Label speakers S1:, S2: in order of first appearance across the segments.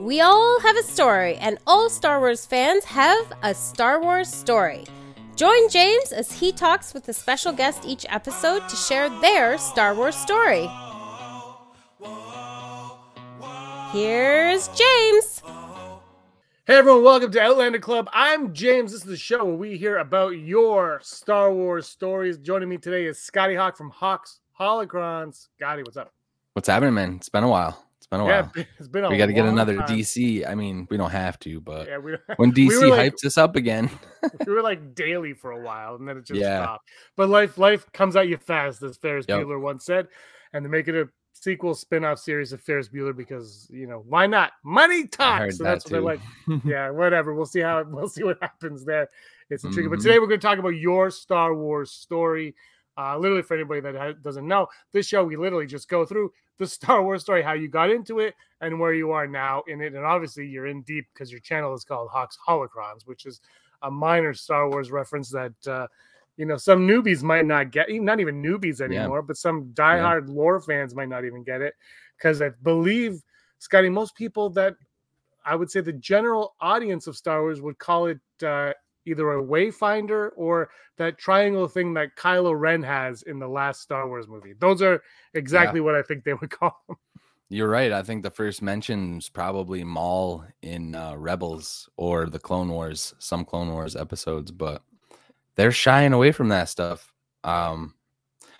S1: We all have a story, and all Star Wars fans have a Star Wars story. Join James as he talks with a special guest each episode to share their Star Wars story. Here's James.
S2: Hey everyone, welcome to Outlander Club. I'm James. This is the show where we hear about your Star Wars stories. Joining me today is Scotty Hawk from Hawks Holocrons. Scotty, what's up?
S3: What's happening, man? It's been a while. Been a
S2: Yeah,
S3: while.
S2: it's been a
S3: We got to get another
S2: time.
S3: DC. I mean, we don't have to, but
S2: Yeah, we,
S3: when DC
S2: we like,
S3: hypes us up again,
S2: we were like daily for a while, and then it just
S3: Yeah.
S2: stopped. But life, life comes at you fast, as Ferris
S3: Yep.
S2: Bueller once said, and to make it a sequel spin-off series of Ferris Bueller because you know why not? Money talks. So
S3: that
S2: that's what they're like. yeah, whatever. We'll see how we'll see what happens there. It's intriguing. But
S3: Mhm.
S2: today we're going to talk about your Star Wars story. Uh, literally, for anybody that ha- doesn't know, this show we literally just go through the Star Wars story, how you got into it, and where you are now in it. And obviously, you're in deep because your channel is called Hawks Holocrons, which is a minor Star Wars reference that uh, you know some newbies might not get, not even newbies anymore, but some diehard lore fans might not even get it because I believe, Scotty, most people that I would say the general audience of Star Wars would call it uh, either a wayfinder or that triangle thing that Kylo Ren has in the last Star Wars movie. Those are exactly what I think they would call them.
S3: you're right. I think the first mention's probably Maul in uh, Rebels or the Clone Wars, some Clone Wars episodes, but they're shying away from that stuff. Um,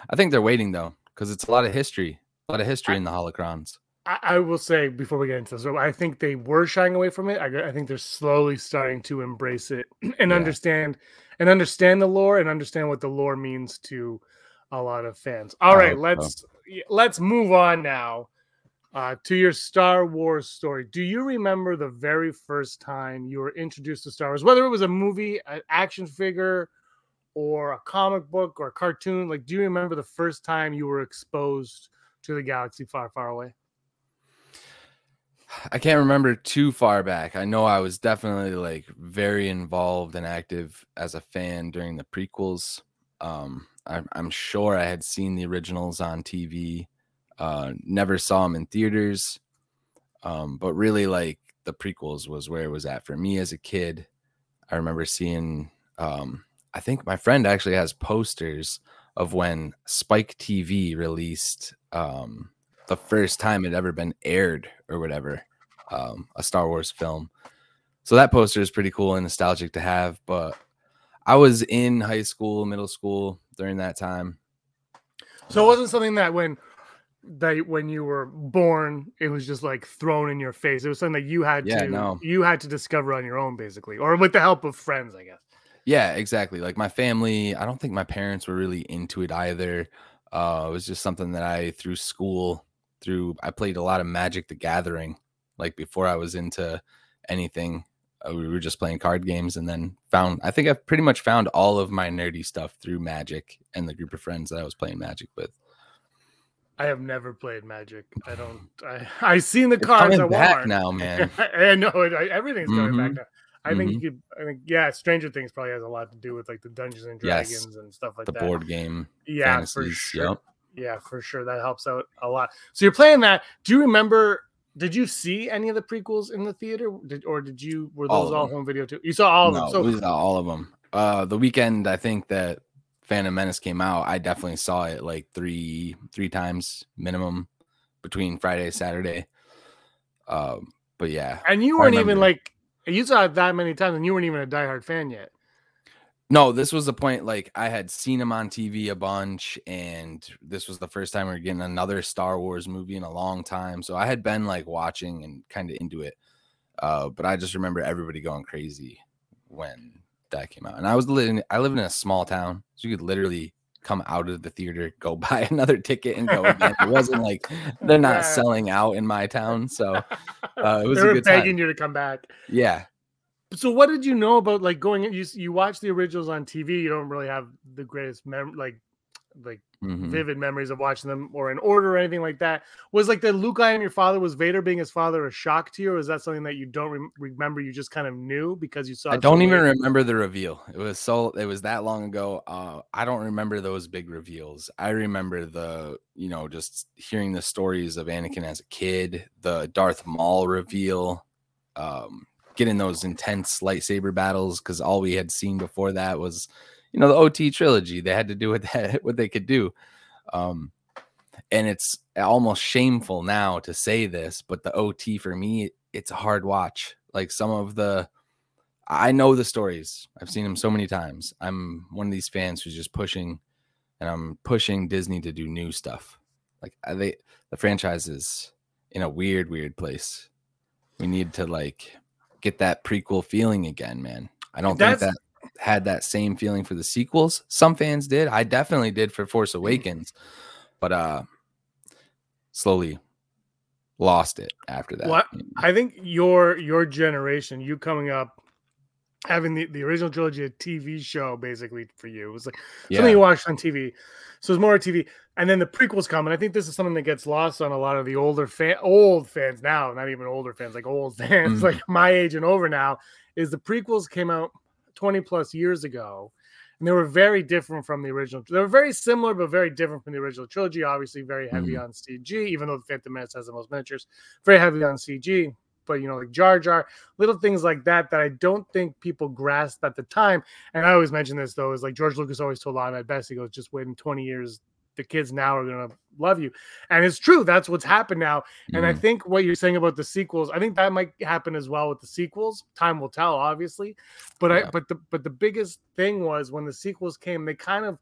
S3: I think they're waiting though, because it's a lot of history, a lot of history in the holocrons.
S2: I, I will say before we get into this, I think they were shying away from it. I, I think they're slowly starting to embrace it and
S3: Yeah.
S2: understand and understand the lore and understand what the lore means to a lot of fans. All right, let's let's move on now uh, to your Star Wars story. Do you remember the very first time you were introduced to Star Wars, whether it was a movie, an action figure, or a comic book or a cartoon? Like, do you remember the first time you were exposed to the galaxy far, far away?
S3: I can't remember too far back. I know I was definitely like very involved and active as a fan during the prequels. Um, I'm, I'm sure I had seen the originals on TV. Uh, never saw them in theaters. Um, but really, like the prequels was where it was at for me as a kid. I remember seeing. Um, I think my friend actually has posters of when Spike TV released um, the first time it ever been aired or whatever um, a star wars film so that poster is pretty cool and nostalgic to have but i was in high school middle school during that time
S2: So it wasn't something that when that when you were born, it was just like thrown in your face. It was something that you had
S3: Yeah,
S2: to
S3: no.
S2: you had to discover on your own, basically, or with the help of friends, I guess.
S3: yeah exactly like my family i don't think my parents were really into it either uh it was just something that i through school through i played a lot of magic the gathering like before i was into anything uh, we were just playing card games and then found i think i've pretty much found all of my nerdy stuff through magic and the group of friends that i was playing magic with
S2: I have never played Magic. I don't. I I seen the cards
S3: coming back
S2: Walmart.
S3: now man
S2: I know it, everything's coming back
S3: Mhm.
S2: now. I think you could. I think yeah, Stranger Things probably has a lot to do with like the Dungeons and
S3: Yes.
S2: Dragons and stuff like
S3: the
S2: that.
S3: board game
S2: yeah, for sure.
S3: yep
S2: Yeah, for sure. That helps out a lot. So you're playing that. Do you remember? Did you see any of the prequels in the theater, did, or did you? Were those
S3: of
S2: all home video too? You saw all of
S3: no,
S2: them. So
S3: was all of them. Uh, the weekend I think that Phantom Menace came out, I definitely saw it like three three times minimum between Friday and Saturday. Um, but yeah,
S2: and you weren't even like you saw it that many times, and you weren't even a diehard fan yet.
S3: No, this was the point. Like I had seen him on TV a bunch, and this was the first time we were getting another Star Wars movie in a long time. So I had been like watching and kind of into it. Uh, but I just remember everybody going crazy when that came out. And I was living, I live in a small town, so you could literally come out of the theater, go buy another ticket, and go again. It wasn't like they're not selling out in my town, so uh, it was
S2: they
S3: a
S2: were
S3: good
S2: begging
S3: time.
S2: you to come back.
S3: Yeah,
S2: So what did you know about like going? You you watch the originals on TV. You don't really have the greatest mem like like
S3: mhm.
S2: vivid memories of watching them or in order or anything like that. Was like the Luke I am your father was Vader being his father a shock to you, or is that something that you don't rem- remember? You just kind of knew because you saw.
S3: I don't even
S2: late?
S3: remember the reveal. It was so it was that long ago. Uh, I don't remember those big reveals. I remember the you know just hearing the stories of Anakin as a kid, the Darth Maul reveal, um, getting those intense lightsaber battles because all we had seen before that was, you know, the OT trilogy. They had to do what that what they could do. Um, and it's almost shameful now to say this, but the OT for me, it's a hard watch. Like some of the, I know the stories. I've seen them so many times. I'm one of these fans who's just pushing, and I'm pushing Disney to do new stuff. Like they, the franchise is in a weird, weird place. We need to like get that prequel feeling again, man. I don't That's, think that had that same feeling for the sequels. Some fans did. I definitely did for Force mm. Awakens, but uh slowly lost it after that.
S2: Well, I think your your generation, you coming up, having the, the original trilogy a TV show basically for you. It was like yeah. something you watched on TV. So it's more TV. And then the prequels come. And I think this is something that gets lost on a lot of the older fan old fans now, not even older fans, like old fans, mm. like my age and over now, is the prequels came out 20 plus years ago and they were very different from the original. They were very similar, but very different from the original trilogy. Obviously, very heavy mm-hmm. on CG, even though the Phantom Menace has the most miniatures. Very heavy on CG, but you know, like Jar Jar, little things like that that I don't think people grasped at the time. And I always mention this though, is like George Lucas always told Lana at best. He goes, just waiting 20 years the kids now are to love you. And it's true. That's what's happened now. And I mm-hmm. think what you're saying about the sequels, I think that might happen as well with the sequels. Time will tell, obviously. But yeah. I, but the, but the biggest thing was when the sequels came, they kind of,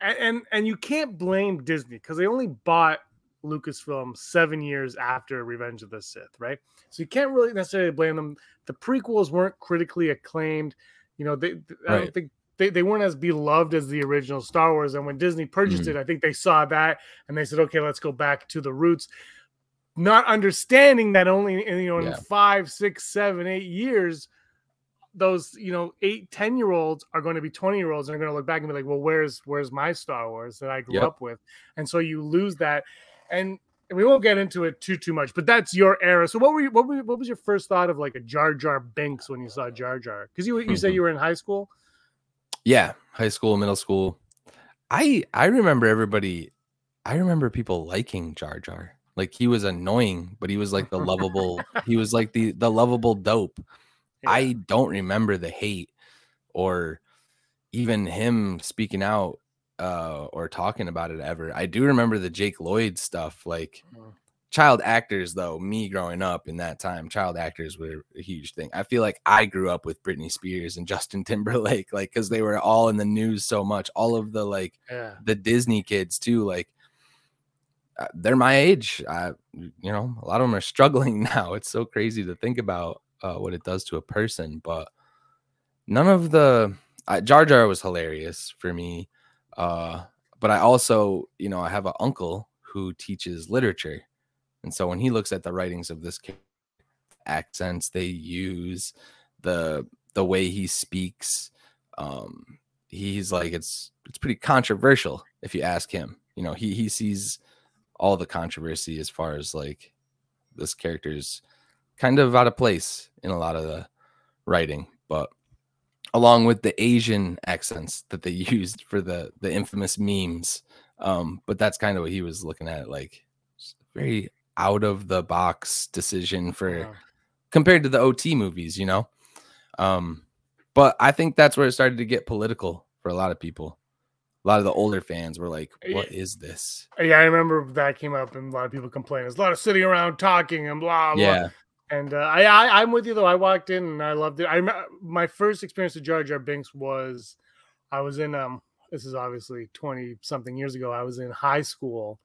S2: and, and, and you can't blame Disney because they only bought Lucasfilm seven years after Revenge of the Sith, right? So you can't really necessarily blame them. The prequels weren't critically acclaimed. You know, they, I don't think they, they weren't as beloved as the original Star Wars. And when Disney purchased mm-hmm. it, I think they saw that and they said, okay, let's go back to the roots. Not understanding that only in, you know in yeah. five, six, seven, eight years, those you know eight, ten year olds are going to be twenty year olds and are going to look back and be like, well, where's where's my Star Wars that I grew yep. up with? And so you lose that. And we won't get into it too too much, but that's your era. So what were you, what were, what was your first thought of like a Jar Jar Binks when you saw Jar Jar? Because you you mm-hmm. said you were in high school.
S3: Yeah, high school, middle school. I I remember everybody. I remember people liking Jar Jar. Like he was annoying, but he was like the lovable. he was like the the lovable dope. Yeah. I don't remember the hate or even him speaking out uh or talking about it ever. I do remember the Jake Lloyd stuff. Like mm child actors though me growing up in that time child actors were a huge thing i feel like i grew up with britney spears and justin timberlake like because they were all in the news so much all of the like yeah. the disney kids too like uh, they're my age I, you know a lot of them are struggling now it's so crazy to think about uh, what it does to a person but none of the uh, jar jar was hilarious for me uh but i also you know i have an uncle who teaches literature and so when he looks at the writings of this accents they use, the the way he speaks, um, he's like it's it's pretty controversial if you ask him. You know, he he sees all the controversy as far as like this character's kind of out of place in a lot of the writing, but along with the Asian accents that they used for the the infamous memes. Um, but that's kind of what he was looking at, like very out of the box decision for yeah. compared to the OT movies, you know. Um, but I think that's where it started to get political for a lot of people. A lot of the older fans were like, "What is this?"
S2: Yeah, I remember that came up, and a lot of people complained. There's a lot of sitting around talking and blah blah. Yeah. And uh, I, I I'm with you though. I walked in and I loved it. I my first experience with Jar Jar Binks was I was in um this is obviously 20 something years ago. I was in high school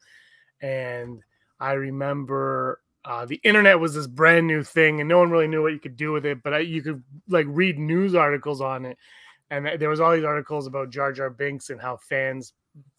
S2: and I remember uh, the internet was this brand new thing, and no one really knew what you could do with it. But I, you could like read news articles on it, and there was all these articles about Jar Jar Binks and how fans,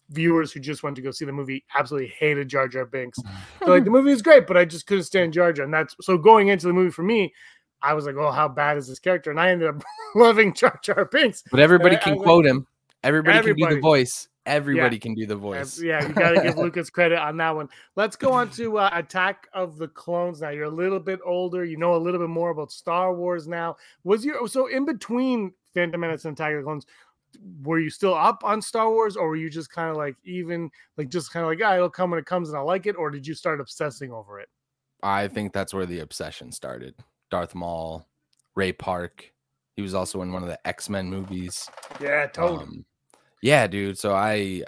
S2: viewers who just went to go see the movie, absolutely hated Jar Jar Binks. They're like the movie is great, but I just couldn't stand Jar Jar. And that's so going into the movie for me. I was like, "Oh, how bad is this character?" And I ended up loving Jar Jar Binks.
S3: But everybody can quote like, him. Everybody, everybody, can do the voice. Everybody yeah. can do the voice.
S2: Yeah, you got to give Lucas credit on that one. Let's go on to uh, Attack of the Clones. Now you're a little bit older. You know a little bit more about Star Wars now. Was your so in between Phantom Menace and Attack of the Clones? Were you still up on Star Wars, or were you just kind of like even like just kind of like, ah, it'll come when it comes, and I like it, or did you start obsessing over it?
S3: I think that's where the obsession started Darth Maul, Ray Park. He was also in one of the X Men movies.
S2: Yeah, totally.
S3: Um, yeah, dude. So I,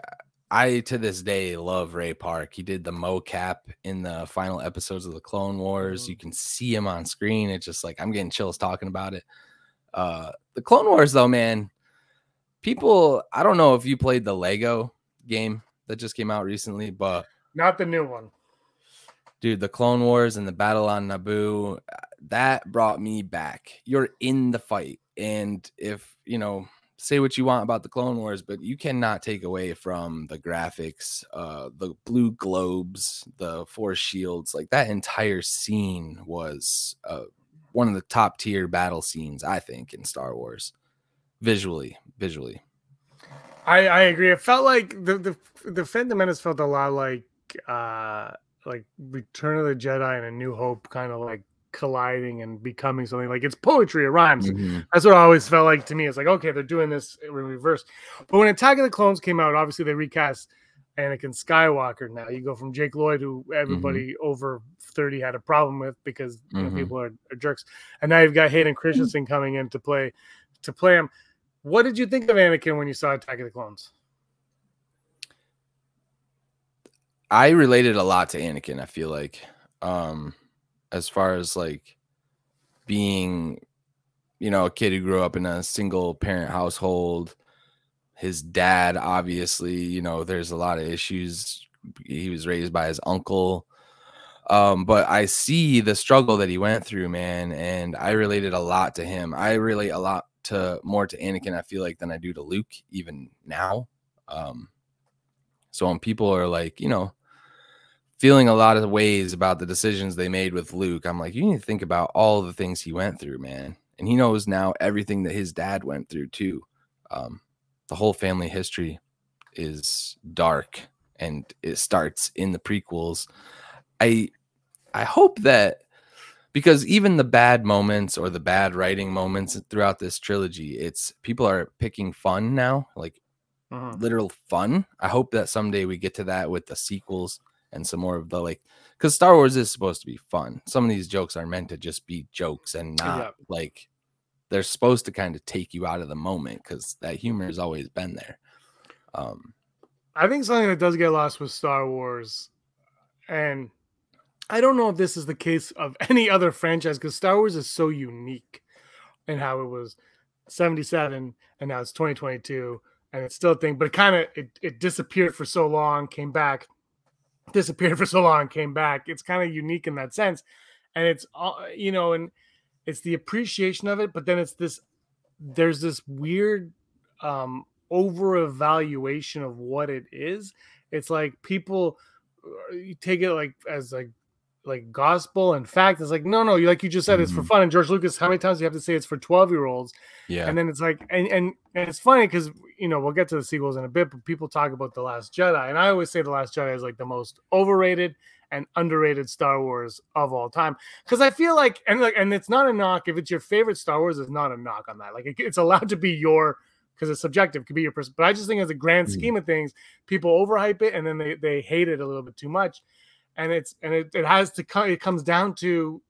S3: I to this day love Ray Park. He did the mocap in the final episodes of the Clone Wars.
S2: Mhm.
S3: You can see him on screen. It's just like I'm getting chills talking about it. Uh, the Clone Wars, though, man. People, I don't know if you played the Lego game that just came out recently, but
S2: Not the new one.
S3: dude, the Clone Wars and the Battle on Naboo, uh, that brought me back. You're in the fight. And if, you know, say what you want about the Clone Wars, but you cannot take away from the graphics, uh, the blue globes, the force shields. Like that entire scene was uh, one of the top tier battle scenes, I think, in Star Wars. Visually, visually.
S2: I, I agree. It felt like the the the Phantom Menace felt a lot like uh like Return of the Jedi and A New Hope, kind of like colliding and becoming something like it's poetry. It rhymes.
S3: Mhm.
S2: That's what it always felt like to me. It's like okay, they're doing this in reverse. But when Attack of the Clones came out, obviously they recast Anakin Skywalker. Now you go from Jake Lloyd, who everybody over thirty had a problem with because you know,
S3: Mhm.
S2: people are, are jerks, and now you've got Hayden Christensen coming in to play to play him. What did you think of Anakin when you saw Attack of the Clones?
S3: I related a lot to Anakin, I feel like. Um as far as like being you know, a kid who grew up in a single parent household. His dad obviously, you know, there's a lot of issues. He was raised by his uncle. Um but I see the struggle that he went through, man, and I related a lot to him. I relate a lot to more to Anakin I feel like than I do to Luke even now. Um so when people are like, you know, feeling a lot of ways about the decisions they made with Luke, I'm like, you need to think about all the things he went through, man. And he knows now everything that his dad went through too. Um, the whole family history is dark and it starts in the prequels. I I hope that because even the bad moments or the bad writing moments throughout this trilogy, it's people are picking fun now, like literal fun. I hope that someday we get to that with the sequels and some more of the like because Star Wars is supposed to be fun. Some of these jokes are meant to just be jokes and not like they're supposed to kind of take you out of the moment because that humor has always been there. Um,
S2: I think something that does get lost with Star Wars, and I don't know if this is the case of any other franchise because Star Wars is so unique in how it was 77 and now it's 2022 and it's still a thing, but it kind of it, it disappeared for so long, came back, disappeared for so long, came back. It's kind of unique in that sense. And it's all you know, and it's the appreciation of it, but then it's this there's this weird um over evaluation of what it is. It's like people uh, you take it like as like like gospel and fact. It's like no, no. You like you just said, it's for
S3: Mhm.
S2: fun. And George Lucas, how many times do you have to say it's for twelve year olds?
S3: yeah,
S2: And then it's like, and and, and it's funny because you know we'll get to the sequels in a bit, but people talk about the Last Jedi, and I always say the Last Jedi is like the most overrated and underrated Star Wars of all time because I feel like and like and it's not a knock if it's your favorite Star Wars, it's not a knock on that. Like it, it's allowed to be your because it's subjective, it could be your person. But I just think as a grand
S3: Mhm.
S2: scheme of things, people overhype it and then they they hate it a little bit too much, and it's and it, it has to come. It comes down to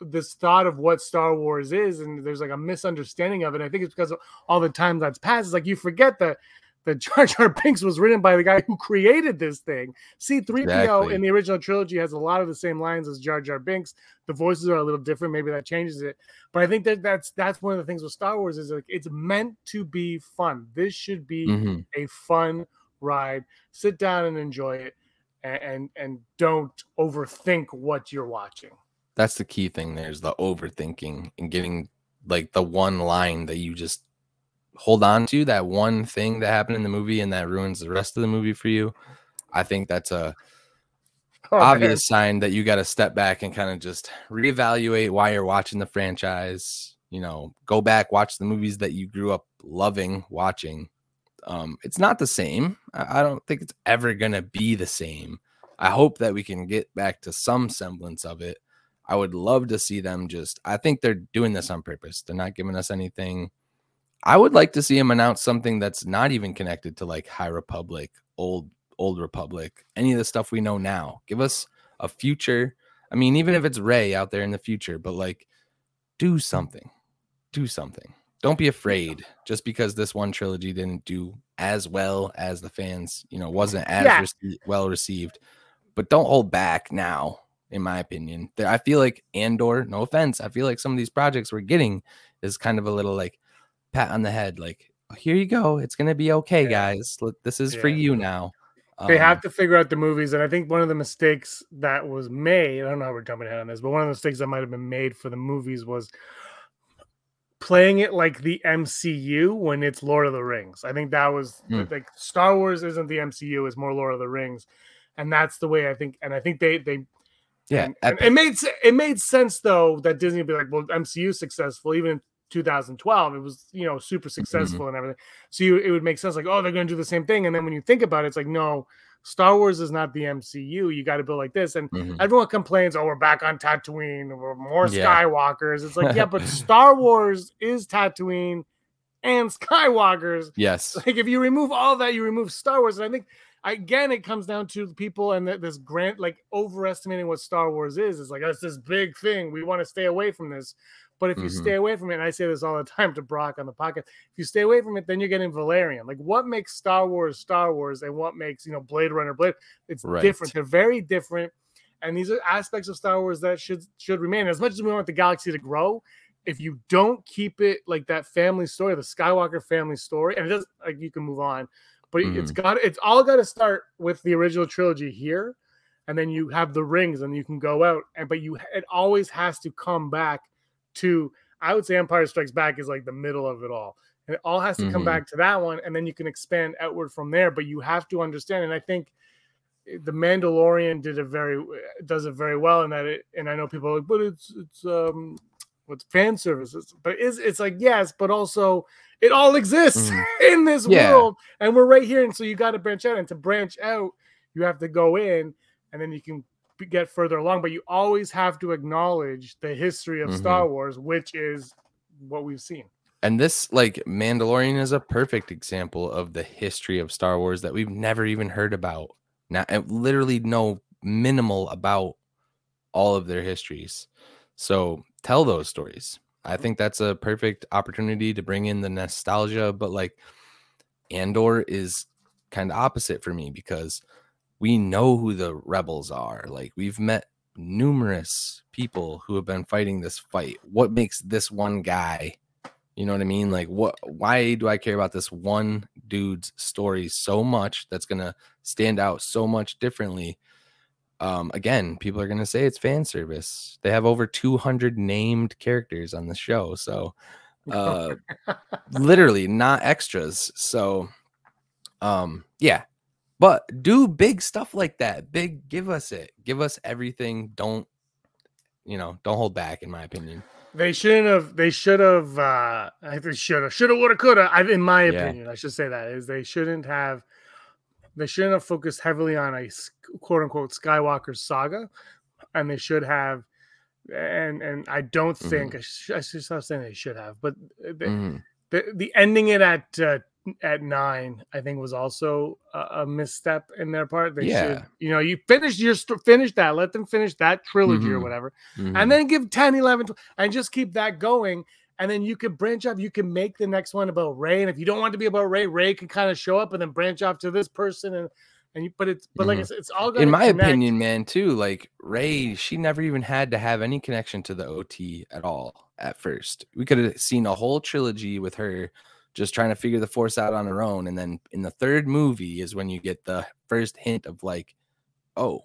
S2: this thought of what Star Wars is, and there's like a misunderstanding of it. I think it's because of all the time that's passed. It's like you forget that the Jar Jar Binks was written by the guy who created this thing. C-3PO
S3: Exactly.
S2: in the original trilogy has a lot of the same lines as Jar Jar Binks. The voices are a little different. Maybe that changes it. But I think that that's that's one of the things with Star Wars is like it's meant to be fun. This should be
S3: Mhm.
S2: a fun ride. Sit down and enjoy it, and and, and don't overthink what you're watching.
S3: that's the key thing. There's the overthinking and getting like the one line that you just hold on to, that one thing that happened in the movie, and that ruins the rest of the movie for you. I think that's a
S2: Oh, man.
S3: obvious sign that you got to step back and kind of just reevaluate why you're watching the franchise. You know, go back, watch the movies that you grew up loving watching. Um, it's not the same. I, don't think it's ever gonna be the same. I hope that we can get back to some semblance of it. I would love to see them just. I think they're doing this on purpose. They're not giving us anything. I would like to see them announce something that's not even connected to like High Republic, old old Republic, any of the stuff we know now. Give us a future. I mean, even if it's Rey out there in the future, but like do something. Do something. Don't be afraid just because this one trilogy didn't do as well as the fans, you know, wasn't as
S2: Yeah.
S3: rece- well received. But don't hold back now, in my opinion. There- I feel like Andor, no offense, I feel like some of these projects we're getting is kind of a little like pat on the head, like, "Oh, here you go. It's gonna be okay,
S2: Yeah.
S3: guys. This is for you now.
S2: They
S3: Um,
S2: have to figure out the movies, and I think one of the mistakes that was made, I don't know how we're jumping ahead on this, but one of the mistakes that might have been made for the movies was playing it like the MCU when it's Lord of the Rings. I think that was
S3: Hmm.
S2: like Star Wars isn't the MCU, it's more Lord of the Rings. And that's the way I think, and I think they they
S3: yeah,
S2: and, and it made it made sense though that Disney would be like, well, MCU successful even in 2012. It was you know super successful and everything. So you, it would make sense like, oh, they're going to do the same thing. And then when you think about it, it's like, no, Star Wars is not the MCU. You got to build like this. And
S3: Mhm.
S2: everyone complains, oh, we're back on Tatooine. We're more
S3: Yeah.
S2: Skywalkers. It's like, yeah, but Star Wars is Tatooine and Skywalkers.
S3: yes.
S2: Like if you remove all that, you remove Star Wars. And I think again, it comes down to people and this grant like overestimating what Star Wars is. It's like it's this big thing. We want to stay away from this. But if you
S3: Mhm.
S2: stay away from it, and I say this all the time to Brock on the podcast, if you stay away from it, then you're getting Valerian. Like what makes Star Wars Star Wars and what makes you know Blade Runner Blade? It's
S3: Right.
S2: different. They're very different. And these are aspects of Star Wars that should should remain. As much as we want the galaxy to grow, if you don't keep it like that family story, the Skywalker family story, and it does like you can move on, but it's got it's all got to start with the original trilogy here, and then you have the rings, and you can go out, and but you it always has to come back to I would say Empire Strikes Back is like the middle of it all, and it all has to come
S3: Mhm.
S2: back to that one, and then you can expand outward from there. But you have to understand, and I think eh, the Mandalorian did a very does it very well in that it, and I know people are like, but it's it's um what's fan services, but it's it's like yes, but also it all exists
S3: Mhm.
S2: in this
S3: Yeah.
S2: world, and we're right here, and so you got to branch out, and to branch out, you have to go in, and then you can get further along, but you always have to acknowledge the history of Star mm-hmm. Wars, which is what we've seen.
S3: And this, like, Mandalorian is a perfect example of the history of Star Wars that we've never even heard about. Now, and literally know minimal about all of their histories. So tell those stories. I mm-hmm. think that's a perfect opportunity to bring in the nostalgia, but like Andor is kind of opposite for me because we know who the rebels are. Like we've met numerous people who have been fighting this fight. What makes this one guy you know what I mean? Like, what? Why do I care about this one dude's story so much? That's gonna stand out so much differently. Um, again, people are gonna say it's fan service. They have over 200 named characters on the show, so uh, literally not extras. So, um, yeah, but do big stuff like that. Big, give us it. Give us everything. Don't, you know, don't hold back. In my opinion.
S2: They shouldn't have. They should have. Uh, I think they should have. Should have. Would have. Could have. I, in my
S3: Yeah.
S2: opinion, I should say that is they shouldn't have. They shouldn't have focused heavily on a quote unquote Skywalker saga, and they should have. And and I don't think I, sh- I should stop saying they should have, but the,
S3: Mhm.
S2: the, the ending it at uh, at nine, I think, was also a, a misstep in their part. They should,
S3: Yeah.
S2: you know, you finish your st- finish that, let them finish that trilogy or
S3: Mhm.
S2: whatever
S3: Mhm.
S2: and then give 10 11 12, and just keep that going and then you can branch off you can make the next one about rey and if you don't want to be about rey rey can kind of show up and then branch off to this person and and you but it's but like I
S3: Mhm.
S2: said, it's all
S3: in my
S2: connect.
S3: opinion, man, too, like Rey, she never even had to have any connection to the OT at all at first. We could have seen a whole trilogy with her just trying to figure the force out on her own. And then in the third movie is when you get the first hint of like, oh,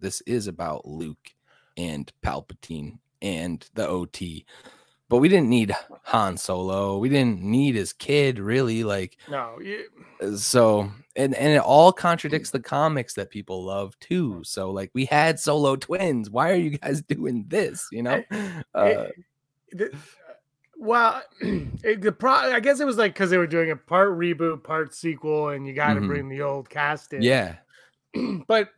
S3: this is about Luke and Palpatine and the OT. But we didn't need Han Solo. We didn't need his kid, really. Like,
S2: no you,
S3: uh, so and and it all contradicts the comics that people love too so like we had solo twins why are you guys doing this you know uh,
S2: it- the- well it, the pro i guess it was like because they were doing a part reboot part sequel and you got to
S3: Mhm.
S2: bring the old cast in
S3: yeah
S2: but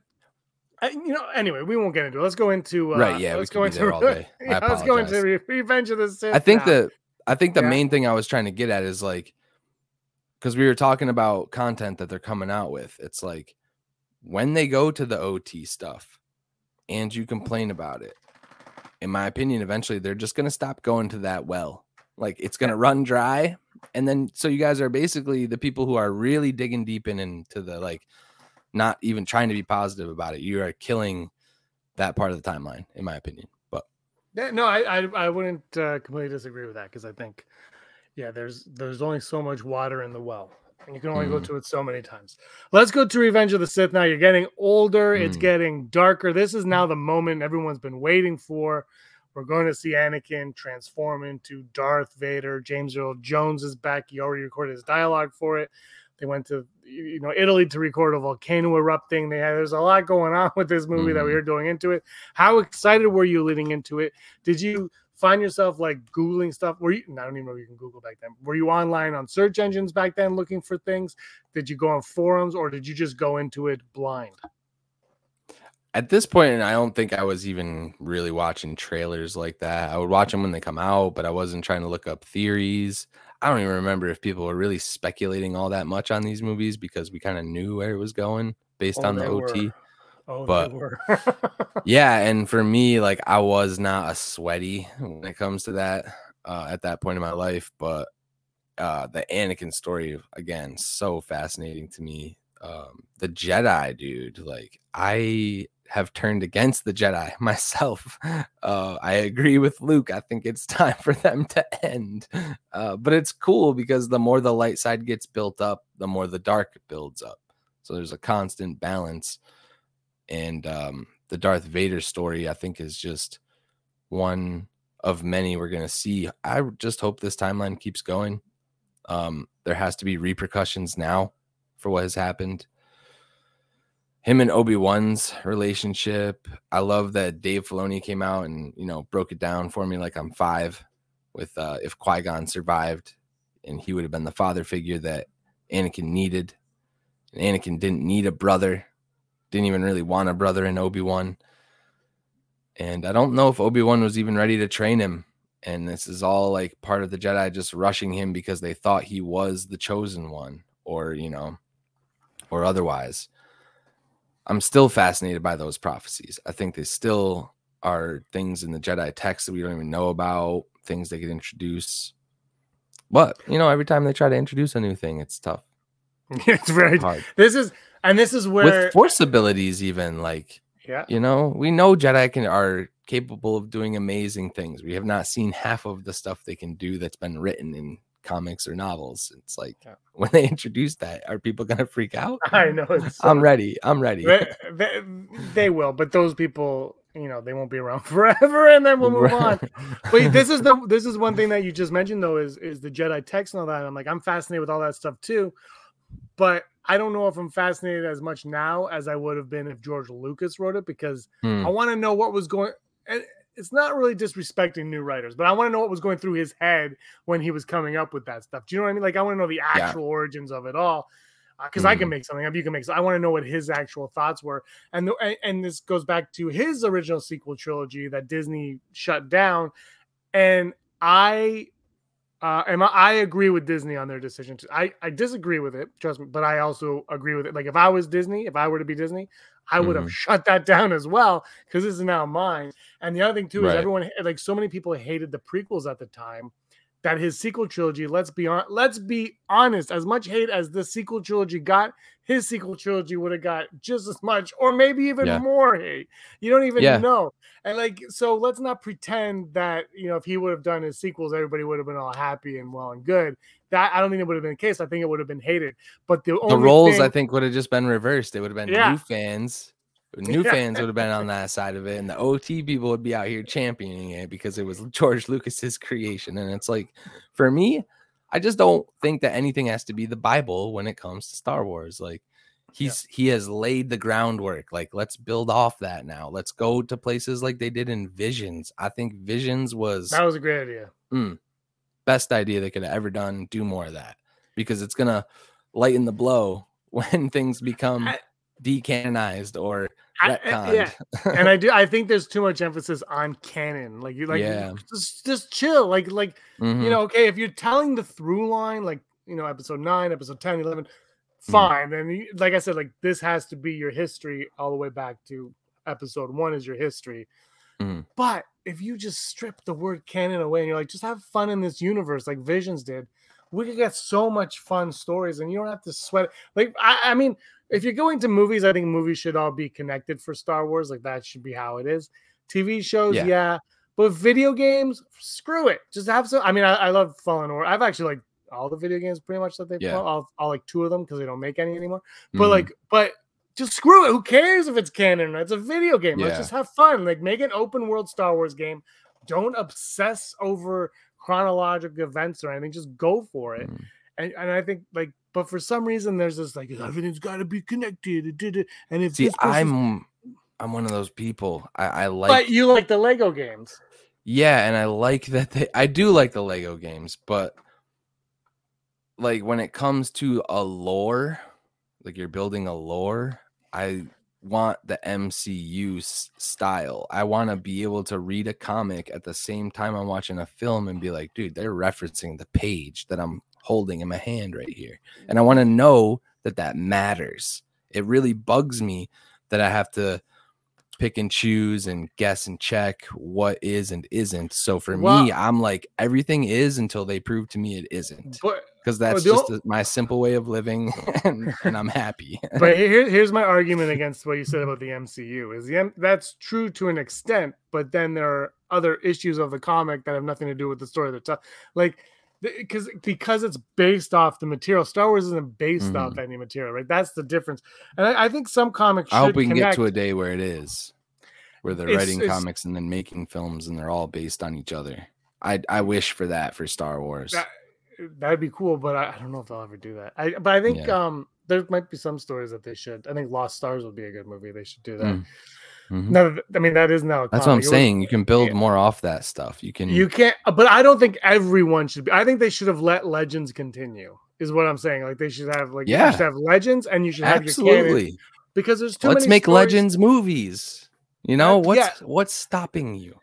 S2: you know anyway we won't get into it let's go into uh,
S3: Right, yeah,
S2: let's go into
S3: all day. I
S2: yeah, let's go into. Re- revenge of the Sith
S3: i think
S2: now.
S3: the i think the
S2: Yeah.
S3: main thing i was trying to get at is like because we were talking about content that they're coming out with it's like when they go to the ot stuff and you complain about it in my opinion, eventually they're just gonna stop going to that well. Like it's gonna run dry, and then so you guys are basically the people who are really digging deep in into the like, not even trying to be positive about it. You are killing that part of the timeline, in my opinion. But
S2: Yeah, no, I I, I wouldn't uh, completely disagree with that because I think, yeah, there's there's only so much water in the well, and you can only go
S3: Mhm.
S2: to it so many times. Let's go to Revenge of the Sith now. You're getting older. It's
S3: Mm.
S2: getting darker. This is now the moment everyone's been waiting for. We're going to see Anakin transform into Darth Vader. James Earl Jones is back. He already recorded his dialogue for it. They went to you know Italy to record a volcano erupting. They had there's a lot going on with this movie that we
S3: Mhm.
S2: heard going into it. How excited were you leading into it? Did you find yourself like googling stuff? Were you? I don't even know if you can Google back then. Were you online on search engines back then looking for things? Did you go on forums or did you just go into it blind?
S3: At this point, I don't think I was even really watching trailers like that. I would watch them when they come out, but I wasn't trying to look up theories. I don't even remember if people were really speculating all that much on these movies because we kind of knew where it was going based
S2: Oh,
S3: on the OT.
S2: were. Oh,
S3: but-. Yeah, and for me, like I was not a sweaty when it comes to that uh, at that point in my life, but uh, the Anakin story again so fascinating to me. Um, the Jedi, dude, like I have turned against the Jedi myself. Uh, I agree with Luke. I think it's time for them to end. Uh, but it's cool because the more the light side gets built up, the more the dark builds up. So there's a constant balance. And um, the Darth Vader story, I think, is just one of many we're going to see. I just hope this timeline keeps going. Um, there has to be repercussions now for what has happened. Him and Obi Wan's relationship. I love that Dave Filoni came out and you know broke it down for me like I'm five. With uh, if Qui Gon survived, and he would have been the father figure that Anakin needed. And Anakin didn't need a brother, didn't even really want a brother in Obi Wan. And I don't know if Obi Wan was even ready to train him. And this is all like part of the Jedi just rushing him because they thought he was the chosen one, or, you know, or otherwise. I'm still fascinated by those prophecies. I think they still are things in the Jedi text that we don't even know about, things they could introduce. But, you know, every time they try to introduce a new thing, it's tough.
S2: it's very.
S3: Hard.
S2: This is and this is where
S3: With force abilities, even like
S2: yeah.
S3: you know, we know Jedi can are capable of doing amazing things. We have not seen half of the stuff they can do that's been written in comics or novels. It's like
S2: Yeah.
S3: when they introduce that, are people gonna freak out?
S2: I know. It's so-
S3: I'm ready. I'm ready.
S2: they, they, they will, but those people, you know, they won't be around forever, and then we'll move on. But this is the this is one thing that you just mentioned though is is the Jedi text and all that. I'm like I'm fascinated with all that stuff too, but I don't know if I'm fascinated as much now as I would have been if George Lucas wrote it because
S3: Hmm.
S2: I want to know what was going. and It's not really disrespecting new writers, but I want to know what was going through his head when he was coming up with that stuff. Do you know what I mean? Like I want to know the actual origins of it all. Because I can
S3: Mhm.
S2: make something up, you can make. I want to know what his actual thoughts were, and the, and- this goes back to his original sequel trilogy that Disney shut down, and I, uh, and I, I agree with Disney on their decision. To, I I disagree with it, trust me, but I also agree with it. Like if I was Disney, if I were to be Disney, I would have
S3: Mhm.
S2: shut that down as well because this is now mine. And the other thing too is everyone like so many people hated the prequels at the time that his sequel trilogy. Let's be on. Let's be honest. As much hate as the sequel trilogy got, his sequel trilogy would have got just as much, or maybe even
S3: Yeah.
S2: more hate. You don't even
S3: Yeah.
S2: know. And like, so let's not pretend that you know if he would have done his sequels, everybody would have been all happy and well and good. That I don't think it would have been the case. I think it would have been hated. But the
S3: the roles
S2: thing,
S3: I think would have just been reversed. It would have been
S2: Yeah.
S3: new fans. New fans would have been on that side of it, and the OT people would be out here championing it because it was George Lucas's creation. And it's like, for me, I just don't think that anything has to be the Bible when it comes to Star Wars. Like, he's he has laid the groundwork. Like, let's build off that now. Let's go to places like they did in Visions. I think Visions was
S2: that was a great idea.
S3: Mm, best idea they could have ever done. Do more of that because it's gonna lighten the blow when things become
S2: I-
S3: decanonized or
S2: I- I- yeah, and I do. I think there's too much emphasis on canon. Like you, like
S3: Yeah.
S2: just just chill. Like like
S3: Mhm.
S2: you know, okay, if you're telling the through line, like you know, episode nine, episode 10, 11,
S3: Mm-hmm.
S2: fine. And you, like I said, like this has to be your history all the way back to episode one is your history.
S3: Mhm.
S2: But if you just strip the word canon away and you're like, just have fun in this universe, like Visions did, we could get so much fun stories, and you don't have to sweat. Like, I, I mean, if you're going to movies, I think movies should all be connected for Star Wars. Like that should be how it is. TV shows,
S3: Yeah.
S2: yeah. But video games, screw it. Just have some. I mean, I, I love Fallen Order. I've actually like all the video games pretty much that they've
S3: Yeah.
S2: all, all like two of them because they don't make any anymore. But
S3: Mhm.
S2: like, but just screw it. Who cares if it's canon? or? It's a video game. Let's just have fun. Like make an open world Star Wars game. Don't obsess over chronological events or anything. Just go for it.
S3: Mhm.
S2: And, and I think like, but for some reason there's this like everything's got to be connected. it did it. And if
S3: see, I'm I'm one of those people. I, I like
S2: but you like the Lego games.
S3: Yeah, and I like that they I do like the Lego games, but like when it comes to a lore, like you're building a lore, I want the MCU style. I want to be able to read a comic at the same time I'm watching a film and be like, dude, they're referencing the page that I'm holding in my hand right here. And I want to know that that matters. It really bugs me that I have to pick and choose and guess and check what is and isn't. So for
S2: Well-
S3: me, I'm like everything is until they prove to me it isn't, because that's
S2: the
S3: just my simple way of living, and, and I'm happy.
S2: but here, here's my argument against what you said about the MCU is the M- that's true to an extent, but then there are other issues of the comic that have nothing to do with the story they're telling. Like because because it's based off the material. Star Wars isn't based off any material, right? That's the difference. And I, I think some comics.
S3: I hope we can get to a day where it is, where they're
S2: It's-
S3: writing
S2: it's-
S3: comics and then making films, and they're all based on each other. I I wish for that for Star Wars.
S2: That, that'd be cool, but I, I don't know if they'll ever do that. I but I think
S3: Yeah.
S2: um there might be some stories that they should. I think Lost Stars would be a good movie. They should do that.
S3: Mm. Mhm.
S2: No, I mean that is now. a
S3: That's what I'm.
S2: It was-
S3: saying. You can build
S2: yeah.
S3: more off that stuff. You can.
S2: You can't, uh, but I don't think everyone should be. I think they should have let Legends continue. Is what I'm saying. Like they should have like
S3: Yeah.
S2: you should have Legends, and you should have your
S3: absolutely.
S2: because there's too
S3: Let's make
S2: stories-
S3: Legends movies. You know
S2: Uh,
S3: what's
S2: yeah.
S3: what's stopping you?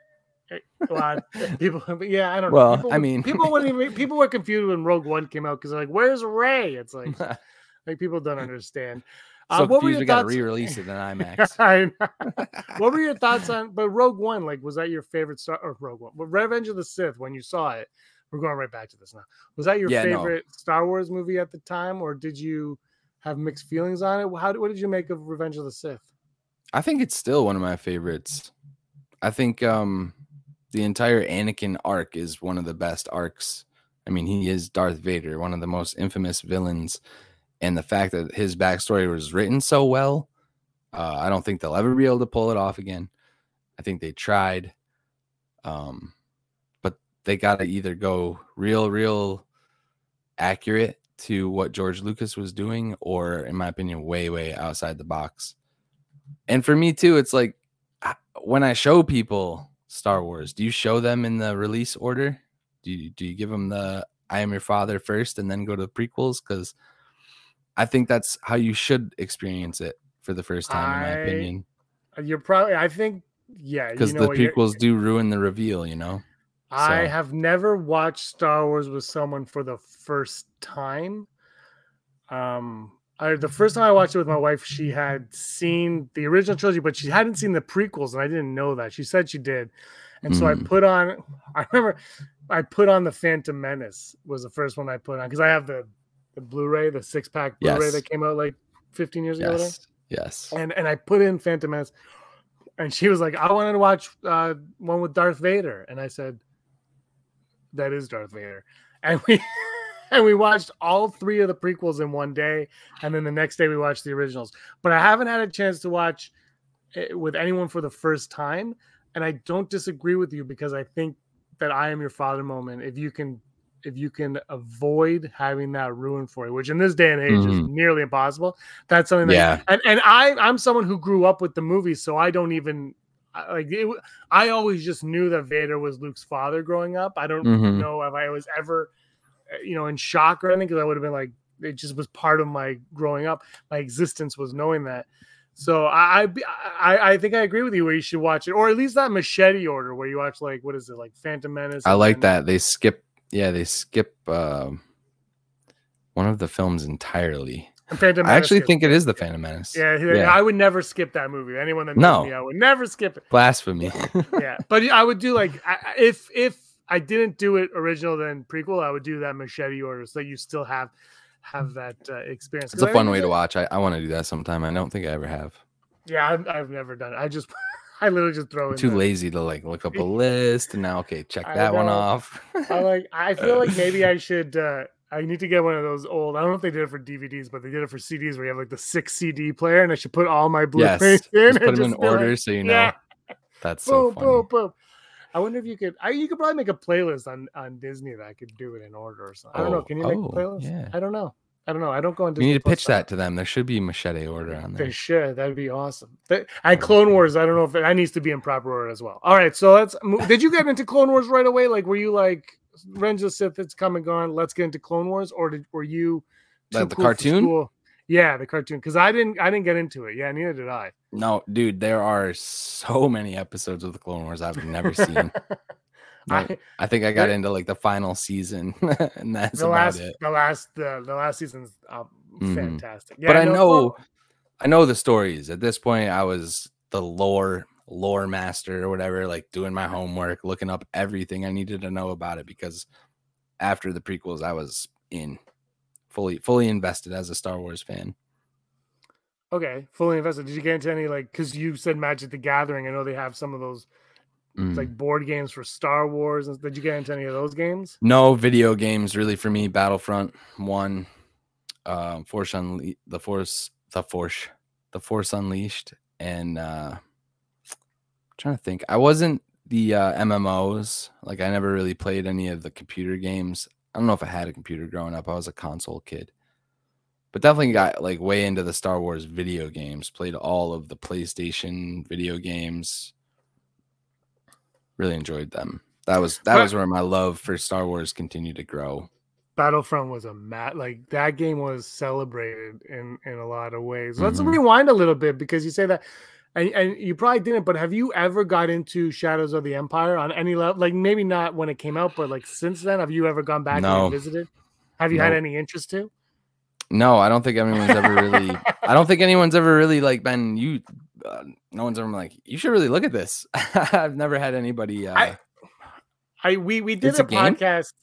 S2: Well, I- people, but yeah, I don't know.
S3: Well,
S2: People
S3: I mean-
S2: people wouldn't even. People were confused when Rogue One came out because they're like, "Where's Rey?" It's like, like people don't understand. Uh,
S3: so
S2: what were your
S3: We got to re-release it in IMAX.
S2: What were your thoughts on? But Rogue One, like, was that your favorite Star or Rogue One? But Revenge of the Sith, when you saw it, we're going right back to this now. Was that your
S3: Yeah, no.
S2: favorite Star Wars movie at the time, or did you have mixed feelings on it? How what did you make of Revenge of the Sith?
S3: I think it's still one of my favorites. I think um the entire Anakin arc is one of the best arcs. I mean, he is Darth Vader, one of the most infamous villains, and the fact that his backstory was written so well, uh, I don't think they'll ever be able to pull it off again. I think they tried, um, but they got to either go real, real accurate to what George Lucas was doing, or, in my opinion, way, way outside the box. And for me too it's like when i show people star wars do you show them in the release order? Do you do you give them the i am your father first and then go to the prequels? Because i think that's how you should experience it for the first time in my opinion
S2: Uh, You're probably, I think, yeah,
S3: because
S2: you know
S3: the prequels do ruin the reveal you know
S2: I
S3: so-
S2: have never watched Star Wars with someone for the first time. Um, I, the first time I watched it with my wife, she had seen the original trilogy, but she hadn't seen the prequels, and I didn't know that. She said she did, and so I
S3: Mm.
S2: put on. I remember I put on the Phantom Menace was the first one I put on because I have the the Blu-ray, the six pack Blu-ray
S3: Yes.
S2: that came out like 15 years ago.
S3: yes yes
S2: and and I put in Phantom Menace, and she was like, "I wanted to watch uh, one with Darth Vader," and I said, "That is Darth Vader," and we and we watched all three of the prequels in one day, and then the next day we watched the originals. But I haven't had a chance to watch it with anyone for the first time, and I don't disagree with you because I think that I am your father moment. If you can. If you can avoid having that ruined for you, which in this day and age is
S3: Mhm.
S2: nearly impossible, that's something that
S3: yeah
S2: and and I I'm someone who grew up with the movies, so I don't even like it. I always just knew that Vader was Luke's father growing up. I don't
S3: Mhm.
S2: know if I was ever, uh, you know, in shock or anything because I would have been like, it just was part of my growing up. My existence was knowing that. So I, I I think I agree with you where you should watch it, or at least that machete order where you watch like what is it like Phantom Menace.
S3: i like
S2: then-
S3: that they skip yeah they skip um one of the films entirely
S2: Phantom
S3: I actually think it is the Phantom Menace.
S2: Yeah, yeah. I would never skip that movie. Anyone that
S3: No.
S2: knows me, I would never skip it.
S3: Blasphemy.
S2: Yeah, but I would do like I, if if I didn't do it original then prequel, I would do that machete order so you still have have that uh, experience.
S3: It's a fun way to watch. I, I want to do that sometime. I don't think I ever have.
S2: Yeah, I've, I've never done it. I just I literally just throw
S3: I'm
S2: in
S3: too
S2: the-
S3: lazy to like look up a list and now okay, check
S2: I
S3: that one off.
S2: I like. I feel like maybe I should. uh I need to get one of those old. I don't know if they did it for DVDs, but they did it for CDs where you have like the six CD player, and I should put all my
S3: yes.
S2: Blu-rays in.
S3: Just put them in
S2: be like,
S3: order so you know.
S2: yeah,
S3: That's so
S2: boom,
S3: funny.
S2: boom, boom. I wonder if you could. I, you could probably make a playlist on on Disney that I could do it in order or something. I don't know.
S3: Oh,
S2: Can you make
S3: oh,
S2: a playlist?
S3: yeah.
S2: I don't know. I don't know. I don't go on.
S3: You need to
S2: Plus
S3: pitch that to them. There should be machete order on there.
S2: They should. That'd be awesome. But and Clone Wars, I don't know if that needs to be in proper order as well. All right, so let's. mo- Did you get into Clone Wars right away? Like, were you like Revenge of the Sith? It's come and gone. Let's get into Clone Wars, or did were you
S3: Like
S2: too
S3: the
S2: cool
S3: cartoon?
S2: Yeah, the cartoon. Because I didn't. I didn't get into it. Yeah, neither did I.
S3: No, dude, there are so many episodes of the Clone Wars I've never seen.
S2: I,
S3: I think I got into like the final season, and that's
S2: the
S3: about
S2: last,
S3: it.
S2: the last, the, the last season's uh,
S3: Mhm.
S2: fantastic.
S3: but I
S2: no,
S3: know, I know the stories. At this point, I was the lore lore master or whatever, like doing my homework, looking up everything I needed to know about it because after the prequels, I was in fully fully invested as a Star Wars fan.
S2: Okay, fully invested. Did you get into any like? Because you said Magic the Gathering. I know they have some of those
S3: Mm.
S2: like board games for Star Wars. Did you get into any of those games?
S3: No video games really for me. Battlefront one, uh, Force Unle- the Force, the Force, the Force Unleashed, and uh, trying to think. I wasn't the uh, MMOs. Like I never really played any of the computer games. I don't know if I had a computer growing up. I was a console kid, but definitely got like way into the Star Wars video games. Played all of the PlayStation video games. Really enjoyed them. That was that
S2: Right.
S3: was where my love for Star Wars continued to grow.
S2: Battlefront was a mat like that game was celebrated in in a lot of ways. Let's
S3: Mhm.
S2: rewind a little bit because you say that, and and you probably didn't. But have you ever got into Shadows of the Empire on any level? Like maybe not when it came out, but like since then, have you ever gone back
S3: No.
S2: and visited? Have you had any interest to?
S3: No, I don't think anyone's ever really. I don't think anyone's ever really like been you. Uh, no one's ever been like you should really look at this. I've never had anybody. Uh,
S2: I- I we we did a,
S3: a
S2: podcast.